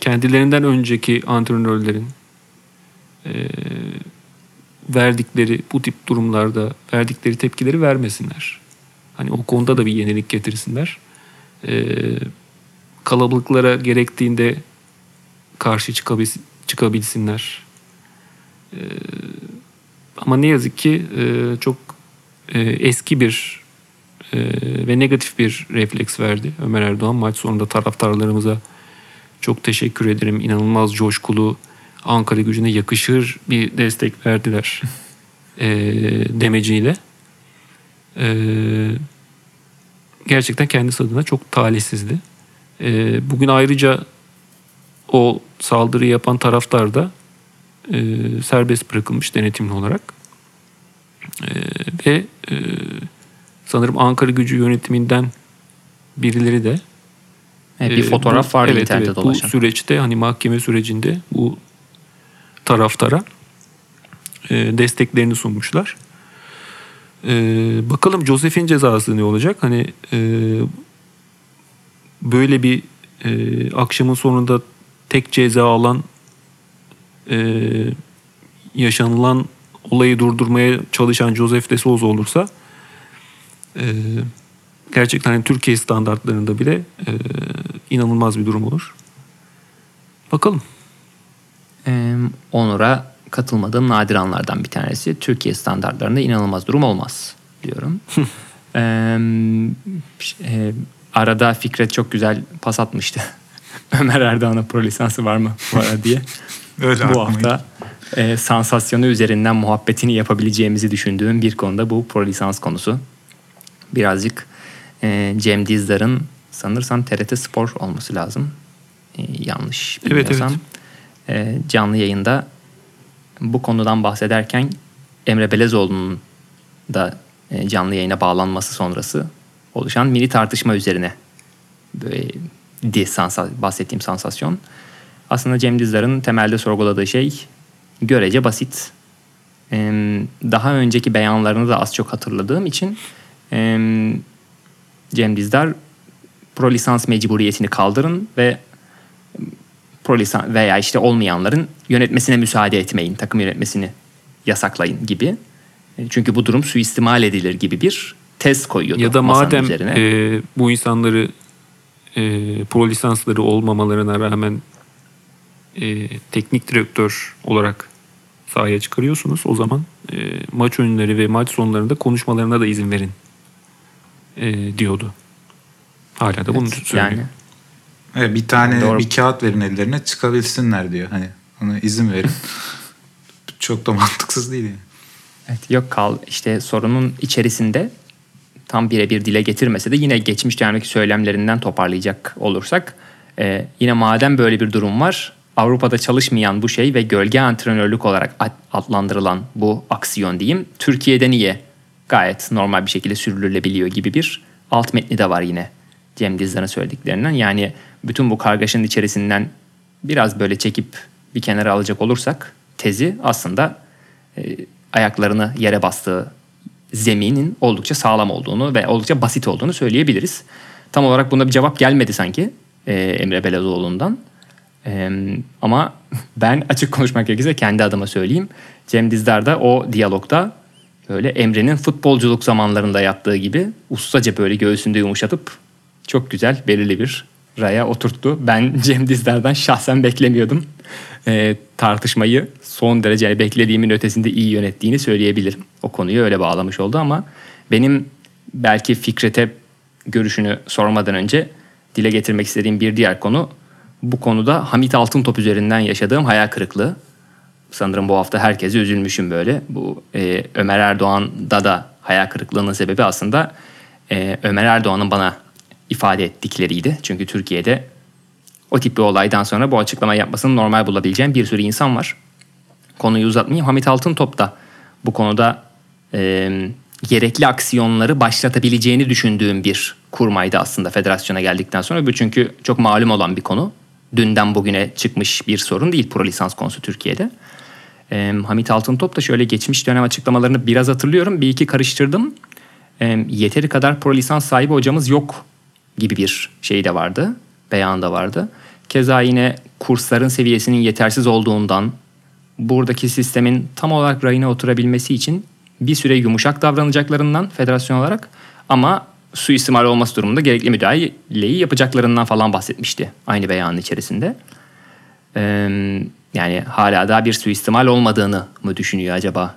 kendilerinden önceki antrenörlerin verdikleri bu tip durumlarda verdikleri tepkileri vermesinler. Hani o konuda da bir yenilik getirsinler. kalabalıklara gerektiğinde karşı çıkabilsinler. Ee, ama ne yazık ki e, çok e, eski bir e, ve negatif bir refleks verdi Ömer Erdoğan. Maç sonunda taraftarlarımıza çok teşekkür ederim. İnanılmaz coşkulu, Ankara gücüne yakışır bir destek verdiler e, demeciyle. E, gerçekten kendisi adına çok talihsizdi. E, bugün ayrıca o saldırı yapan taraftar da e, serbest bırakılmış denetimli olarak. E, ve e, sanırım Ankara gücü yönetiminden birileri de evet, bir fotoğraf bu, vardı evet, internette evet, dolaşan. Bu süreçte hani mahkeme sürecinde bu taraftara e, desteklerini sunmuşlar. E, bakalım Joseph'in cezası ne olacak? Hani e, böyle bir e, akşamın sonunda tek ceza alan e, yaşanılan olayı durdurmaya çalışan Joseph de Souza olursa e, gerçekten hani Türkiye standartlarında bile e, inanılmaz bir durum olur. Bakalım. Ee, Onur'a katılmadığım nadir anlardan bir tanesi. Türkiye standartlarında inanılmaz durum olmaz diyorum. ee, e, arada Fikret çok güzel pas atmıştı. Ömer Erdoğan'a pro lisansı var mı ara diye. Öyle bu hafta e, sansasyonu üzerinden muhabbetini yapabileceğimizi düşündüğüm bir konuda bu pro lisans konusu. Birazcık e, Cem Dizdar'ın sanırsam TRT Spor olması lazım. E, yanlış bilmiyorsam. Evet, evet. E, canlı yayında bu konudan bahsederken Emre Belezoğlu'nun da e, canlı yayına bağlanması sonrası oluşan mini tartışma üzerine böyle di sansa, bahsettiğim sansasyon. Aslında Cem Dizdar'ın temelde sorguladığı şey görece basit. Daha önceki beyanlarını da az çok hatırladığım için Cem Dizdar pro lisans mecburiyetini kaldırın ve pro lisans veya işte olmayanların yönetmesine müsaade etmeyin, takım yönetmesini yasaklayın gibi. Çünkü bu durum suistimal edilir gibi bir tez koyuyordu Ya da madem üzerine. E, bu insanları e, pro lisansları olmamalarına rağmen e, teknik direktör olarak sahaya çıkarıyorsunuz o zaman e, maç önleri ve maç sonlarında konuşmalarına da izin verin e, diyordu. Hala da bunu söylüyor. Yani Evet, bir tane Doğru. bir kağıt verin ellerine çıkabilsinler diyor. Hani ona izin verin. Çok da mantıksız değil yani. Evet, yok kal işte sorunun içerisinde tam birebir dile getirmese de yine geçmiş dönemdeki söylemlerinden toparlayacak olursak e, yine madem böyle bir durum var Avrupa'da çalışmayan bu şey ve gölge antrenörlük olarak ad- adlandırılan bu aksiyon diyeyim Türkiye'de niye gayet normal bir şekilde sürdürülebiliyor gibi bir alt metni de var yine Cem Dizdar'ın söylediklerinden. Yani bütün bu kargaşanın içerisinden biraz böyle çekip bir kenara alacak olursak tezi aslında e, ayaklarını yere bastığı zeminin oldukça sağlam olduğunu ve oldukça basit olduğunu söyleyebiliriz. Tam olarak buna bir cevap gelmedi sanki e, Emre Belezoğlu'ndan. E, ama ben açık konuşmak gerekirse kendi adıma söyleyeyim. Cem Dizdar da o diyalogda böyle Emre'nin futbolculuk zamanlarında yaptığı gibi ustaca böyle göğsünde yumuşatıp çok güzel belirli bir raya oturttu. Ben Cem Dizdar'dan şahsen beklemiyordum. Ee, tartışmayı son derece beklediğimin ötesinde iyi yönettiğini söyleyebilirim. O konuyu öyle bağlamış oldu ama benim belki Fikret'e görüşünü sormadan önce dile getirmek istediğim bir diğer konu bu konuda Hamit Altıntop üzerinden yaşadığım hayal kırıklığı. Sanırım bu hafta herkese üzülmüşüm böyle. Bu e, Ömer Erdoğan'da da hayal kırıklığının sebebi aslında e, Ömer Erdoğan'ın bana ifade ettikleriydi. Çünkü Türkiye'de o tip bir olaydan sonra bu açıklama yapmasını normal bulabileceğim bir sürü insan var. Konuyu uzatmayayım. Hamit Altıntop da bu konuda e, gerekli aksiyonları başlatabileceğini düşündüğüm bir kurmaydı aslında federasyona geldikten sonra. Bu çünkü çok malum olan bir konu. Dünden bugüne çıkmış bir sorun değil pro lisans konusu Türkiye'de. E, Hamit Altıntop da şöyle geçmiş dönem açıklamalarını biraz hatırlıyorum. Bir iki karıştırdım. E, yeteri kadar pro lisans sahibi hocamız yok gibi bir şey de vardı. Beyan da vardı. Keza yine kursların seviyesinin yetersiz olduğundan buradaki sistemin tam olarak rayına oturabilmesi için bir süre yumuşak davranacaklarından federasyon olarak ama suistimal olması durumunda gerekli müdahaleyi yapacaklarından falan bahsetmişti aynı beyanın içerisinde. Yani hala daha bir suistimal olmadığını mı düşünüyor acaba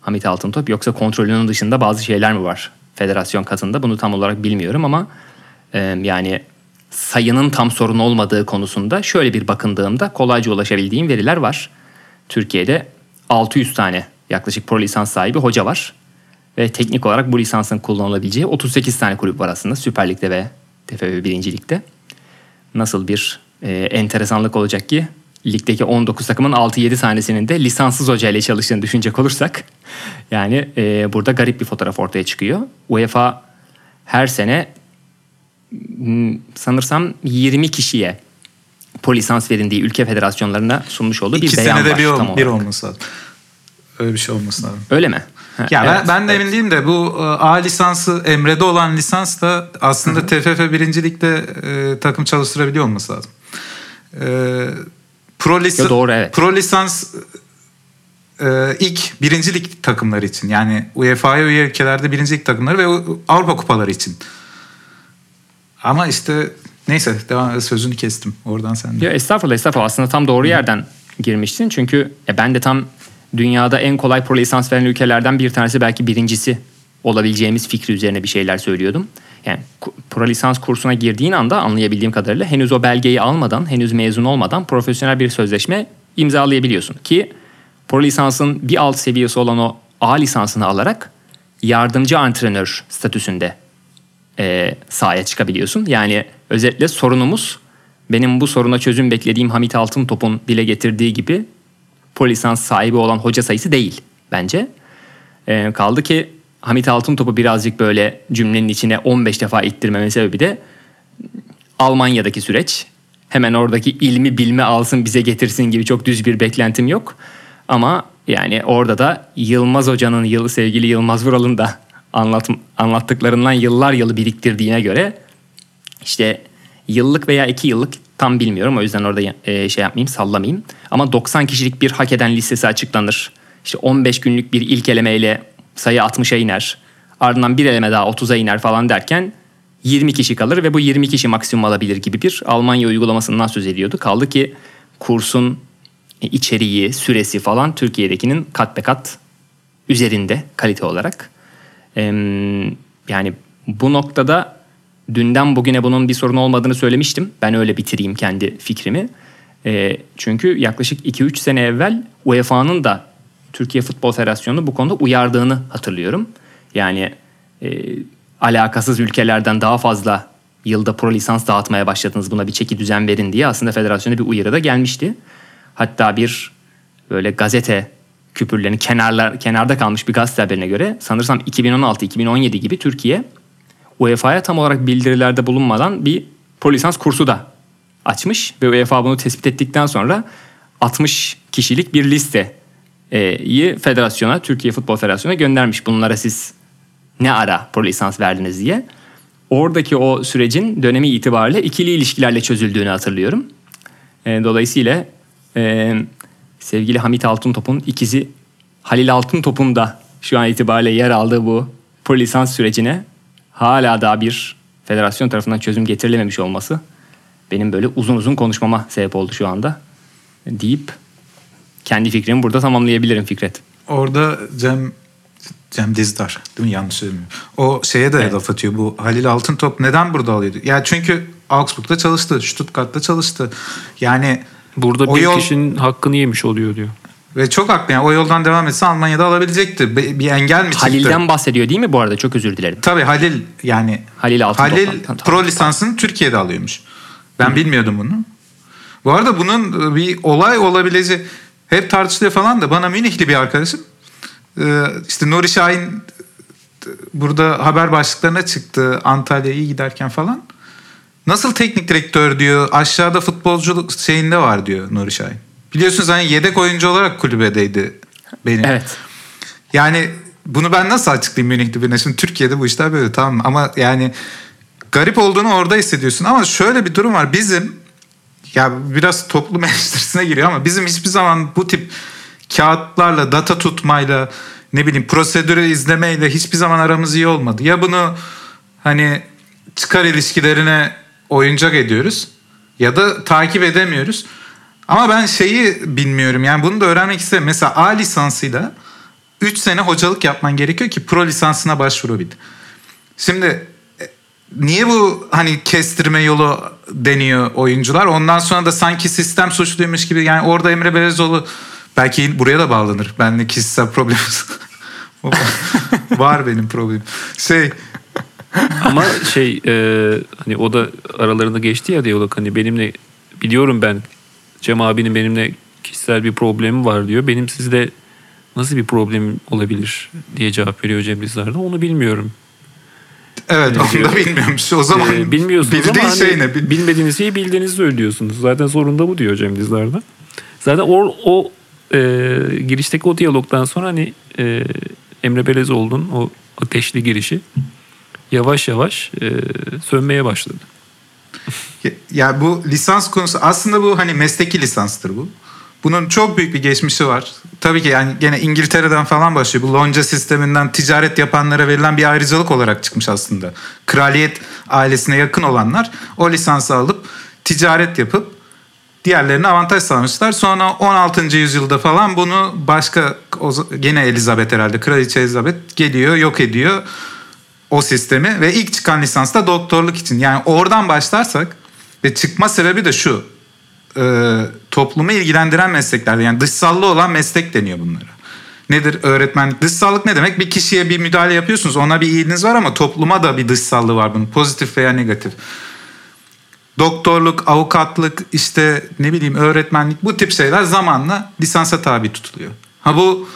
Hamit Altıntop yoksa kontrolünün dışında bazı şeyler mi var federasyon katında bunu tam olarak bilmiyorum ama yani sayının tam sorun olmadığı konusunda şöyle bir bakındığımda kolayca ulaşabildiğim veriler var. Türkiye'de 600 tane yaklaşık pro lisans sahibi hoca var. Ve teknik olarak bu lisansın kullanılabileceği 38 tane kulüp var aslında Süper Lig'de ve TFF 1. Lig'de. Nasıl bir e, enteresanlık olacak ki ligdeki 19 takımın 6-7 tanesinin de lisanssız hoca ile çalıştığını düşünecek olursak yani e, burada garip bir fotoğraf ortaya çıkıyor. UEFA her sene m, sanırsam 20 kişiye pro lisans verildiği ülke federasyonlarına sunmuş olduğu bir İki beyan senede var. bir, ol- bir olması lazım. Öyle bir şey olması lazım. Öyle mi? Ya evet, ben, ben de evet. emin değilim de bu e, A lisansı Emre'de olan lisans da aslında TFF birincilikte e, takım çalıştırabiliyor olması lazım. E, pro, lisa- Ya doğru, evet. pro lisans e, ilk birincilik takımları için yani UEFA'ya üye ülkelerde birincilik takımları ve Avrupa kupaları için. Ama işte neyse devam sözünü kestim oradan sen de. Ya estağfurullah estağfurullah aslında tam doğru yerden girmiştin. Çünkü e, ben de tam dünyada en kolay pro lisans veren ülkelerden bir tanesi belki birincisi olabileceğimiz fikri üzerine bir şeyler söylüyordum. Yani pro lisans kursuna girdiğin anda anlayabildiğim kadarıyla henüz o belgeyi almadan, henüz mezun olmadan profesyonel bir sözleşme imzalayabiliyorsun. Ki pro lisansın bir alt seviyesi olan o A lisansını alarak yardımcı antrenör statüsünde e, sahaya çıkabiliyorsun. Yani özetle sorunumuz benim bu soruna çözüm beklediğim Hamit Altıntop'un dile getirdiği gibi polisans sahibi olan hoca sayısı değil bence. E, kaldı ki Hamit Altıntop'u birazcık böyle cümlenin içine 15 defa ittirmemin sebebi de Almanya'daki süreç. Hemen oradaki ilmi bilme alsın bize getirsin gibi çok düz bir beklentim yok. Ama yani orada da Yılmaz Hoca'nın yıl, sevgili Yılmaz Vural'ın da anlat, anlattıklarından yıllar yılı biriktirdiğine göre işte yıllık veya iki yıllık tam bilmiyorum o yüzden orada e, şey yapmayayım sallamayayım. Ama 90 kişilik bir hak eden listesi açıklanır. İşte 15 günlük bir ilk elemeyle sayı 60'a iner. Ardından bir eleme daha 30'a iner falan derken 20 kişi kalır ve bu 20 kişi maksimum alabilir gibi bir Almanya uygulamasından söz ediyordu. Kaldı ki kursun içeriği, süresi falan Türkiye'dekinin kat be kat üzerinde kalite olarak. Yani bu noktada dünden bugüne bunun bir sorun olmadığını söylemiştim. Ben öyle bitireyim kendi fikrimi. E, çünkü yaklaşık 2-3 sene evvel UEFA'nın da Türkiye Futbol Federasyonu bu konuda uyardığını hatırlıyorum. Yani e, alakasız ülkelerden daha fazla yılda pro lisans dağıtmaya başladınız buna bir çeki düzen verin diye aslında federasyona bir uyarı da gelmişti. Hatta bir böyle gazete küpürlerini kenarlar kenarda kalmış bir gazete haberine göre sanırsam 2016-2017 gibi Türkiye UEFA'ya tam olarak bildirilerde bulunmadan bir pro lisans kursu da açmış ve UEFA bunu tespit ettikten sonra 60 kişilik bir listeyi federasyona, Türkiye Futbol Federasyonu'na göndermiş. Bunlara siz ne ara pro lisans verdiniz diye. Oradaki o sürecin dönemi itibariyle ikili ilişkilerle çözüldüğünü hatırlıyorum. Dolayısıyla sevgili Hamit Altıntop'un ikizi Halil Altıntop'un da şu an itibariyle yer aldığı bu pro lisans sürecine hala daha bir federasyon tarafından çözüm getirilememiş olması benim böyle uzun uzun konuşmama sebep oldu şu anda deyip kendi fikrimi burada tamamlayabilirim Fikret. Orada Cem Cem Dizdar değil mi yanlış söylemiyorum. O şeye de evet. laf atıyor bu Halil Altıntop neden burada alıyordu? Ya yani çünkü Augsburg'da çalıştı, Stuttgart'ta çalıştı. Yani burada bir yol... kişinin hakkını yemiş oluyor diyor. Ve çok haklı yani o yoldan devam etse Almanya'da alabilecekti. Bir engel mi çıktı? Halil'den bahsediyor değil mi bu arada? Çok özür dilerim. Tabii Halil yani Halil, Halil pro lisansını Türkiye'de alıyormuş. Ben Hı. bilmiyordum bunu. Bu arada bunun bir olay olabileceği hep tartışılıyor falan da bana Münihli bir arkadaşım ee, işte Nuri Şahin burada haber başlıklarına çıktı Antalya'ya giderken falan. Nasıl teknik direktör diyor aşağıda futbolculuk şeyinde var diyor Nuri Şahin. Biliyorsunuz hani yedek oyuncu olarak kulübedeydi benim. Evet. Yani bunu ben nasıl açıklayayım Münih'te birine? Şimdi Türkiye'de bu işler böyle tamam ama yani garip olduğunu orada hissediyorsun. Ama şöyle bir durum var. Bizim ya biraz toplum eleştirisine giriyor ama bizim hiçbir zaman bu tip kağıtlarla, data tutmayla, ne bileyim prosedürü izlemeyle hiçbir zaman aramız iyi olmadı. Ya bunu hani çıkar ilişkilerine oyuncak ediyoruz ya da takip edemiyoruz. Ama ben şeyi bilmiyorum yani bunu da öğrenmek isterim. Mesela A lisansıyla 3 sene hocalık yapman gerekiyor ki pro lisansına başvurabil. Şimdi e, niye bu hani kestirme yolu deniyor oyuncular? Ondan sonra da sanki sistem suçluymuş gibi yani orada Emre Belezoğlu belki buraya da bağlanır. Ben de kişisel problem var benim problemim. Şey ama şey e, hani o da aralarında geçti ya diyalog hani benimle biliyorum ben Cem abinin benimle kişisel bir problemi var diyor. Benim sizde nasıl bir problem olabilir diye cevap veriyor Cem Dizdar'da onu bilmiyorum. Evet ne onu diyor. da bilmiyormuş. O zaman ee, bilmiyorsunuz ama hani şey ne? bilmediğiniz şeyi bildiğinizi söylüyorsunuz. Zaten sorun da bu diyor Cem Dizdar'da. Zaten o, o e, girişteki o diyalogdan sonra hani e, Emre Belezoğlu'nun o ateşli girişi yavaş yavaş e, sönmeye başladı. Ya, bu lisans konusu aslında bu hani mesleki lisanstır bu. Bunun çok büyük bir geçmişi var. Tabii ki yani gene İngiltere'den falan başlıyor. Bu lonca sisteminden ticaret yapanlara verilen bir ayrıcalık olarak çıkmış aslında. Kraliyet ailesine yakın olanlar o lisansı alıp ticaret yapıp diğerlerine avantaj sağlamışlar. Sonra 16. yüzyılda falan bunu başka gene Elizabeth herhalde Kraliçe Elizabeth geliyor yok ediyor o sistemi ve ilk çıkan lisans da doktorluk için. Yani oradan başlarsak ve çıkma sebebi de şu e, toplumu ilgilendiren mesleklerde yani dışsallı olan meslek deniyor bunlara. Nedir öğretmenlik? Dışsallık ne demek? Bir kişiye bir müdahale yapıyorsunuz. Ona bir iyiliğiniz var ama topluma da bir dışsallığı var bunun. Pozitif veya negatif. Doktorluk, avukatlık, işte ne bileyim öğretmenlik bu tip şeyler zamanla lisansa tabi tutuluyor. Ha bu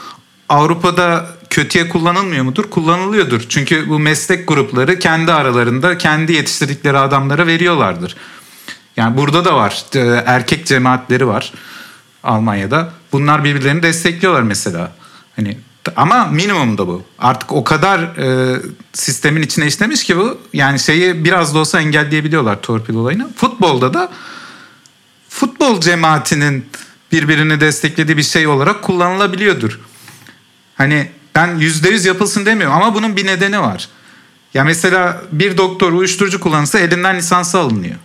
Avrupa'da kötüye kullanılmıyor mudur? Kullanılıyordur. Çünkü bu meslek grupları kendi aralarında kendi yetiştirdikleri adamlara veriyorlardır. Yani burada da var. Erkek cemaatleri var Almanya'da. Bunlar birbirlerini destekliyorlar mesela. Hani ama minimum da bu. Artık o kadar e, sistemin içine işlemiş ki bu. Yani şeyi biraz da olsa engelleyebiliyorlar torpil olayını. Futbolda da futbol cemaatinin birbirini desteklediği bir şey olarak kullanılabiliyordur. Hani ben yüzde yüz yapılsın demiyorum ama bunun bir nedeni var. Ya mesela bir doktor uyuşturucu kullanırsa elinden lisansı alınıyor.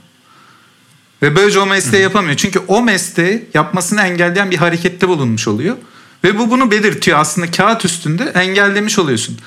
Ve böylece o mesleği yapamıyor. Çünkü o mesleği yapmasını engelleyen bir harekette bulunmuş oluyor. Ve bu bunu belirtiyor aslında kağıt üstünde engellemiş oluyorsun.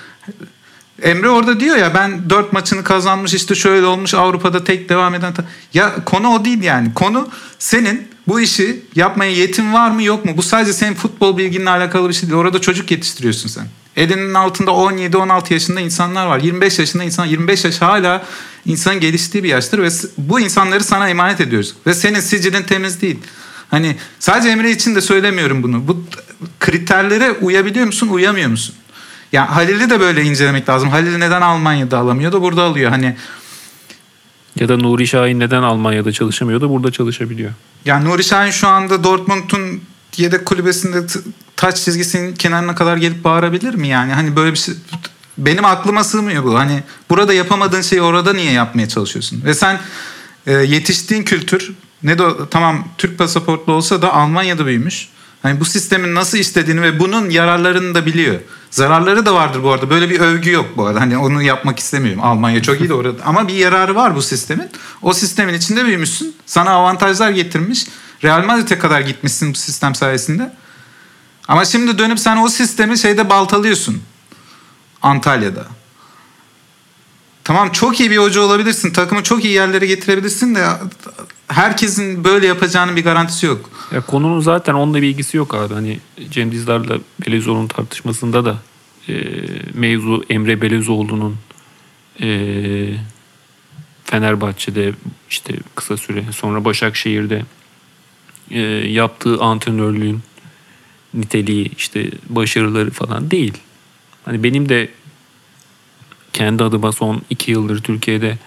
Emre orada diyor ya ben dört maçını kazanmış işte şöyle olmuş Avrupa'da tek devam eden. Ya konu o değil yani. Konu senin bu işi yapmaya yetin var mı yok mu? Bu sadece senin futbol bilginle alakalı bir şey değil. Orada çocuk yetiştiriyorsun sen. Elinin altında 17-16 yaşında insanlar var. 25 yaşında insan 25 yaş hala insanın geliştiği bir yaştır ve bu insanları sana emanet ediyoruz. Ve senin sicilin temiz değil. Hani sadece Emre için de söylemiyorum bunu. Bu kriterlere uyabiliyor musun, uyamıyor musun? Yani Halil'i de böyle incelemek lazım. Halil neden Almanya'da alamıyor da burada alıyor. Hani ya da Nuri Şahin neden Almanya'da çalışamıyor da burada çalışabiliyor. Yani Nuri Şahin şu anda Dortmund'un yedek kulübesinde taç çizgisinin kenarına kadar gelip bağırabilir mi yani? Hani böyle bir şey benim aklıma sığmıyor bu. Hani burada yapamadığın şeyi orada niye yapmaya çalışıyorsun? Ve sen e, yetiştiğin kültür ne de tamam Türk pasaportlu olsa da Almanya'da büyümüş. Hani bu sistemin nasıl istediğini ve bunun yararlarını da biliyor. Zararları da vardır bu arada. Böyle bir övgü yok bu arada. Hani onu yapmak istemiyorum. Almanya çok iyi de orada. Ama bir yararı var bu sistemin. O sistemin içinde büyümüşsün. Sana avantajlar getirmiş. Real Madrid'e kadar gitmişsin bu sistem sayesinde. Ama şimdi dönüp sen o sistemi şeyde baltalıyorsun. Antalya'da. Tamam çok iyi bir hoca olabilirsin. Takımı çok iyi yerlere getirebilirsin de herkesin böyle yapacağının bir garantisi yok. Ya konunun zaten onunla bir ilgisi yok abi. Hani Cem Dizdar'la Belezoğlu'nun tartışmasında da e, mevzu Emre Belezoğlu'nun e, Fenerbahçe'de işte kısa süre sonra Başakşehir'de e, yaptığı antrenörlüğün niteliği işte başarıları falan değil. Hani benim de kendi adıma son iki yıldır Türkiye'de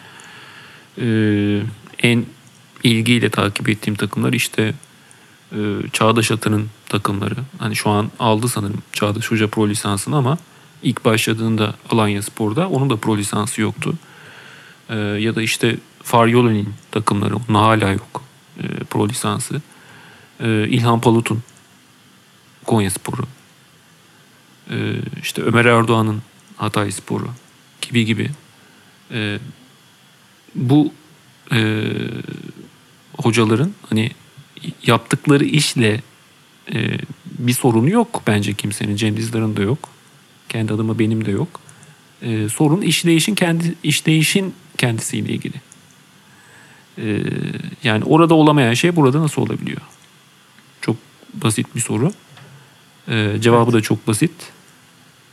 e, en ilgiyle takip ettiğim takımlar işte e, Çağdaş Atan'ın takımları. Hani şu an aldı sanırım Çağdaş Hoca pro lisansını ama ilk başladığında Alanya Spor'da onun da pro lisansı yoktu. E, ya da işte Faryoli'nin takımları onun hala yok e, pro lisansı. E, İlhan Palut'un Konya Sporu. E, işte Ömer Erdoğan'ın Hatay Sporu gibi gibi. E, bu e, hocaların hani yaptıkları işle e, bir sorunu yok bence kimsenin. Cem Dizdar'ın da yok. Kendi adıma benim de yok. E, sorun işleyişin kendi işleyişin kendisiyle ilgili. E, yani orada olamayan şey burada nasıl olabiliyor? Çok basit bir soru. E, cevabı da çok basit.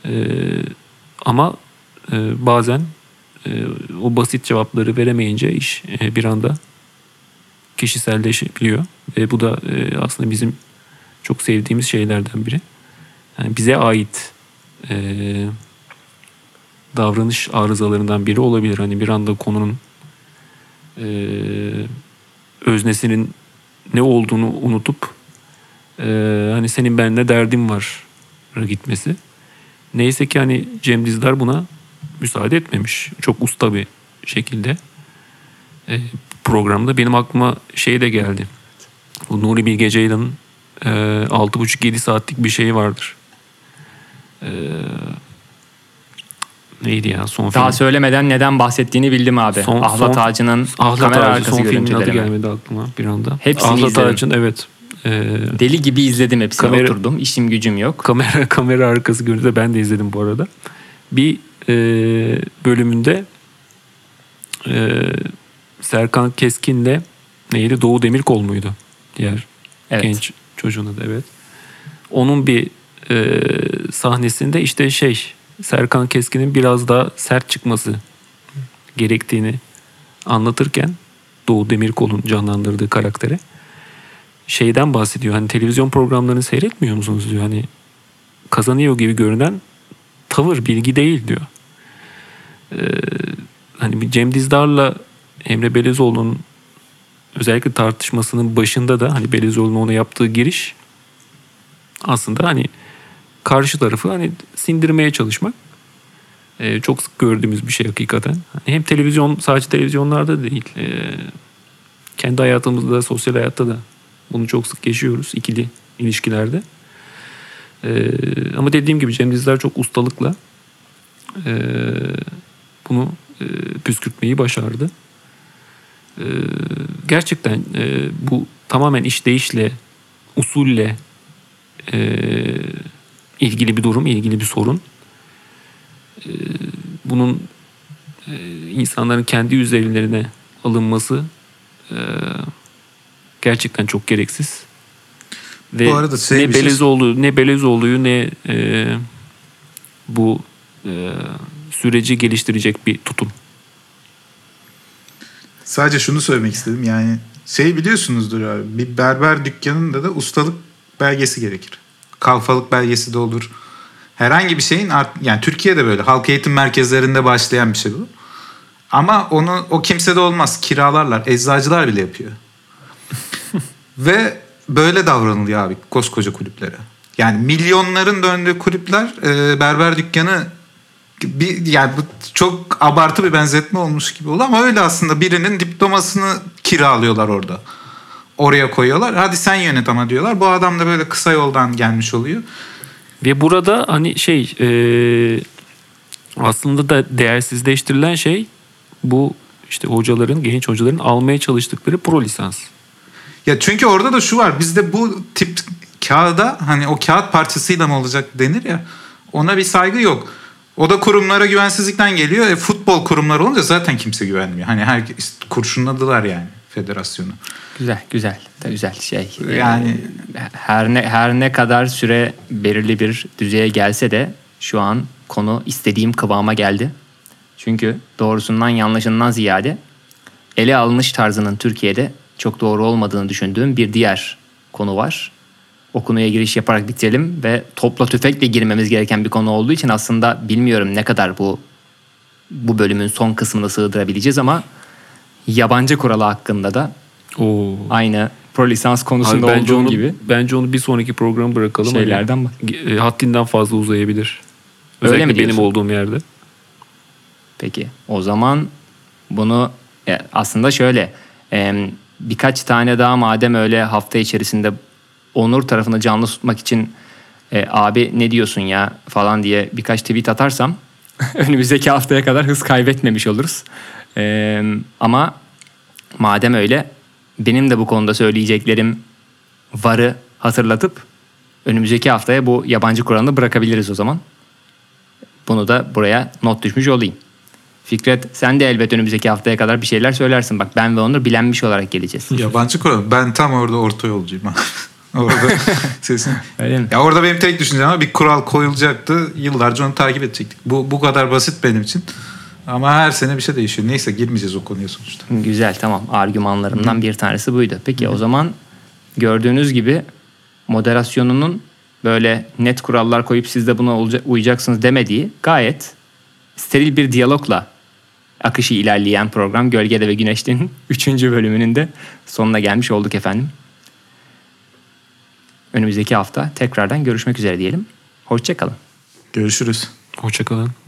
E, ama e, bazen e, o basit cevapları veremeyince iş e, bir anda kişiselleşebiliyor. Ve bu da e, aslında bizim çok sevdiğimiz şeylerden biri. Yani bize ait e, davranış arızalarından biri olabilir. Hani bir anda konunun e, öznesinin ne olduğunu unutup e, hani senin benimle derdin var gitmesi. Neyse ki hani Cem Dizdar buna müsaade etmemiş. Çok usta bir şekilde. E, programda benim aklıma şey de geldi. Bu Nuri Bilge Ceylan'ın e, 6,5-7 saatlik bir şeyi vardır. E, neydi ya son film? Daha söylemeden neden bahsettiğini bildim abi. Son, Ahlat son, Ağacı'nın Ahlat kamera Ağacı, arkası son filmin adı gelmedi aklıma bir anda. Hepsini Ahlat izledim. Ağacı'nın evet. E, Deli gibi izledim hepsini kamera, oturdum. İşim gücüm yok. Kamera kamera arkası görüntüde ben de izledim bu arada. Bir e, bölümünde e, Serkan Keskin'le neydi? Doğu Demirkol muydu? Diğer evet. genç çocuğun adı evet. Onun bir e, sahnesinde işte şey Serkan Keskin'in biraz daha sert çıkması gerektiğini anlatırken Doğu Demirkol'un canlandırdığı karaktere şeyden bahsediyor. Hani televizyon programlarını seyretmiyor musunuz diyor. Hani kazanıyor gibi görünen tavır bilgi değil diyor. Ee, hani bir Cem Dizdar'la Emre Belezoğlu'nun özellikle tartışmasının başında da hani Belezoğlu'nun ona yaptığı giriş aslında hani karşı tarafı hani sindirmeye çalışmak. Ee, çok sık gördüğümüz bir şey hakikaten. Hani hem televizyon sadece televizyonlarda değil. E, kendi hayatımızda, sosyal hayatta da bunu çok sık yaşıyoruz ikili ilişkilerde. E, ama dediğim gibi Cem Dizler çok ustalıkla e, bunu e, püskürtmeyi başardı. e, gerçekten e, bu tamamen işleyişle, usulle e, ilgili bir durum, ilgili bir sorun. E, bunun e, insanların kendi üzerlerine alınması e, gerçekten çok gereksiz. Ve Bu arada şey ne bir şey- Belezoğlu ne Belezoğlu'yu ne e, bu e, süreci geliştirecek bir tutum. Sadece şunu söylemek istedim yani şey biliyorsunuzdur abi bir berber dükkanında da ustalık belgesi gerekir. Kalfalık belgesi de olur. Herhangi bir şeyin yani Türkiye'de böyle halk eğitim merkezlerinde başlayan bir şey bu. Ama onu o kimsede olmaz. Kiralarlar. Eczacılar bile yapıyor. Ve böyle davranılıyor abi koskoca kulüplere. Yani milyonların döndüğü kulüpler e, berber dükkanı bir yani bu çok abartı bir benzetme olmuş gibi oldu ama öyle aslında birinin diplomasını kiralıyorlar orada. Oraya koyuyorlar. Hadi sen yönet ama diyorlar. Bu adam da böyle kısa yoldan gelmiş oluyor. Ve burada hani şey e, aslında da değersizleştirilen şey bu işte hocaların, genç hocaların almaya çalıştıkları pro lisans. Ya çünkü orada da şu var. Bizde bu tip kağıda hani o kağıt parçasıyla mı olacak denir ya. Ona bir saygı yok. O da kurumlara güvensizlikten geliyor. E, futbol kurumları olunca zaten kimse güvenmiyor. Hani herkes kurşunladılar yani federasyonu. Güzel, güzel. Da güzel şey. Yani- Ee, her ne her ne kadar süre belirli bir düzeye gelse de şu an konu istediğim kıvama geldi. Çünkü doğrusundan yanlışından ziyade ele alınış tarzının Türkiye'de çok doğru olmadığını düşündüğüm bir diğer konu var. O konuya giriş yaparak bitirelim ve topla tüfekle girmemiz gereken bir konu olduğu için aslında bilmiyorum ne kadar bu bu bölümün son kısmını sığdırabileceğiz ama yabancı kuralı hakkında da Oo. aynı pro lisans Abi konusunda bence olduğu onu gibi bence onu bir sonraki program bırakalım. Hani, şeylerden bak. e, haddinden fazla uzayabilir. Öyle Özellikle mi benim olduğum yerde. Peki o zaman bunu e, aslında şöyle birkaç tane daha madem öyle hafta içerisinde Onur tarafını canlı tutmak için e, abi ne diyorsun ya falan diye birkaç tweet atarsam önümüzdeki haftaya kadar hız kaybetmemiş oluruz. E, ama madem öyle benim de bu konuda söyleyeceklerim varı hatırlatıp önümüzdeki haftaya bu yabancı kuralını bırakabiliriz o zaman. Bunu da buraya not düşmüş olayım. Fikret sen de elbet önümüzdeki haftaya kadar bir şeyler söylersin. Bak ben ve Onur bilenmiş olarak geleceğiz. Yabancı kural. Ben tam orada orta yolcuyum. orada sesin. Öyle mi? Ya orada benim tek düşüncem ama bir kural koyulacaktı. Yıllarca onu takip edecektik. Bu bu kadar basit benim için. Ama her sene bir şey değişiyor. Neyse girmeyeceğiz o konuya sonuçta. Güzel tamam. Argümanlarımdan bir tanesi buydu. Peki o zaman gördüğünüz gibi moderasyonunun böyle net kurallar koyup siz de buna olca- uyacaksınız demediği gayet steril bir diyalogla akışı ilerleyen program Gölgede ve Güneş'in 3. bölümünün de sonuna gelmiş olduk efendim. Önümüzdeki hafta tekrardan görüşmek üzere diyelim. Hoşçakalın. Görüşürüz. Hoşçakalın.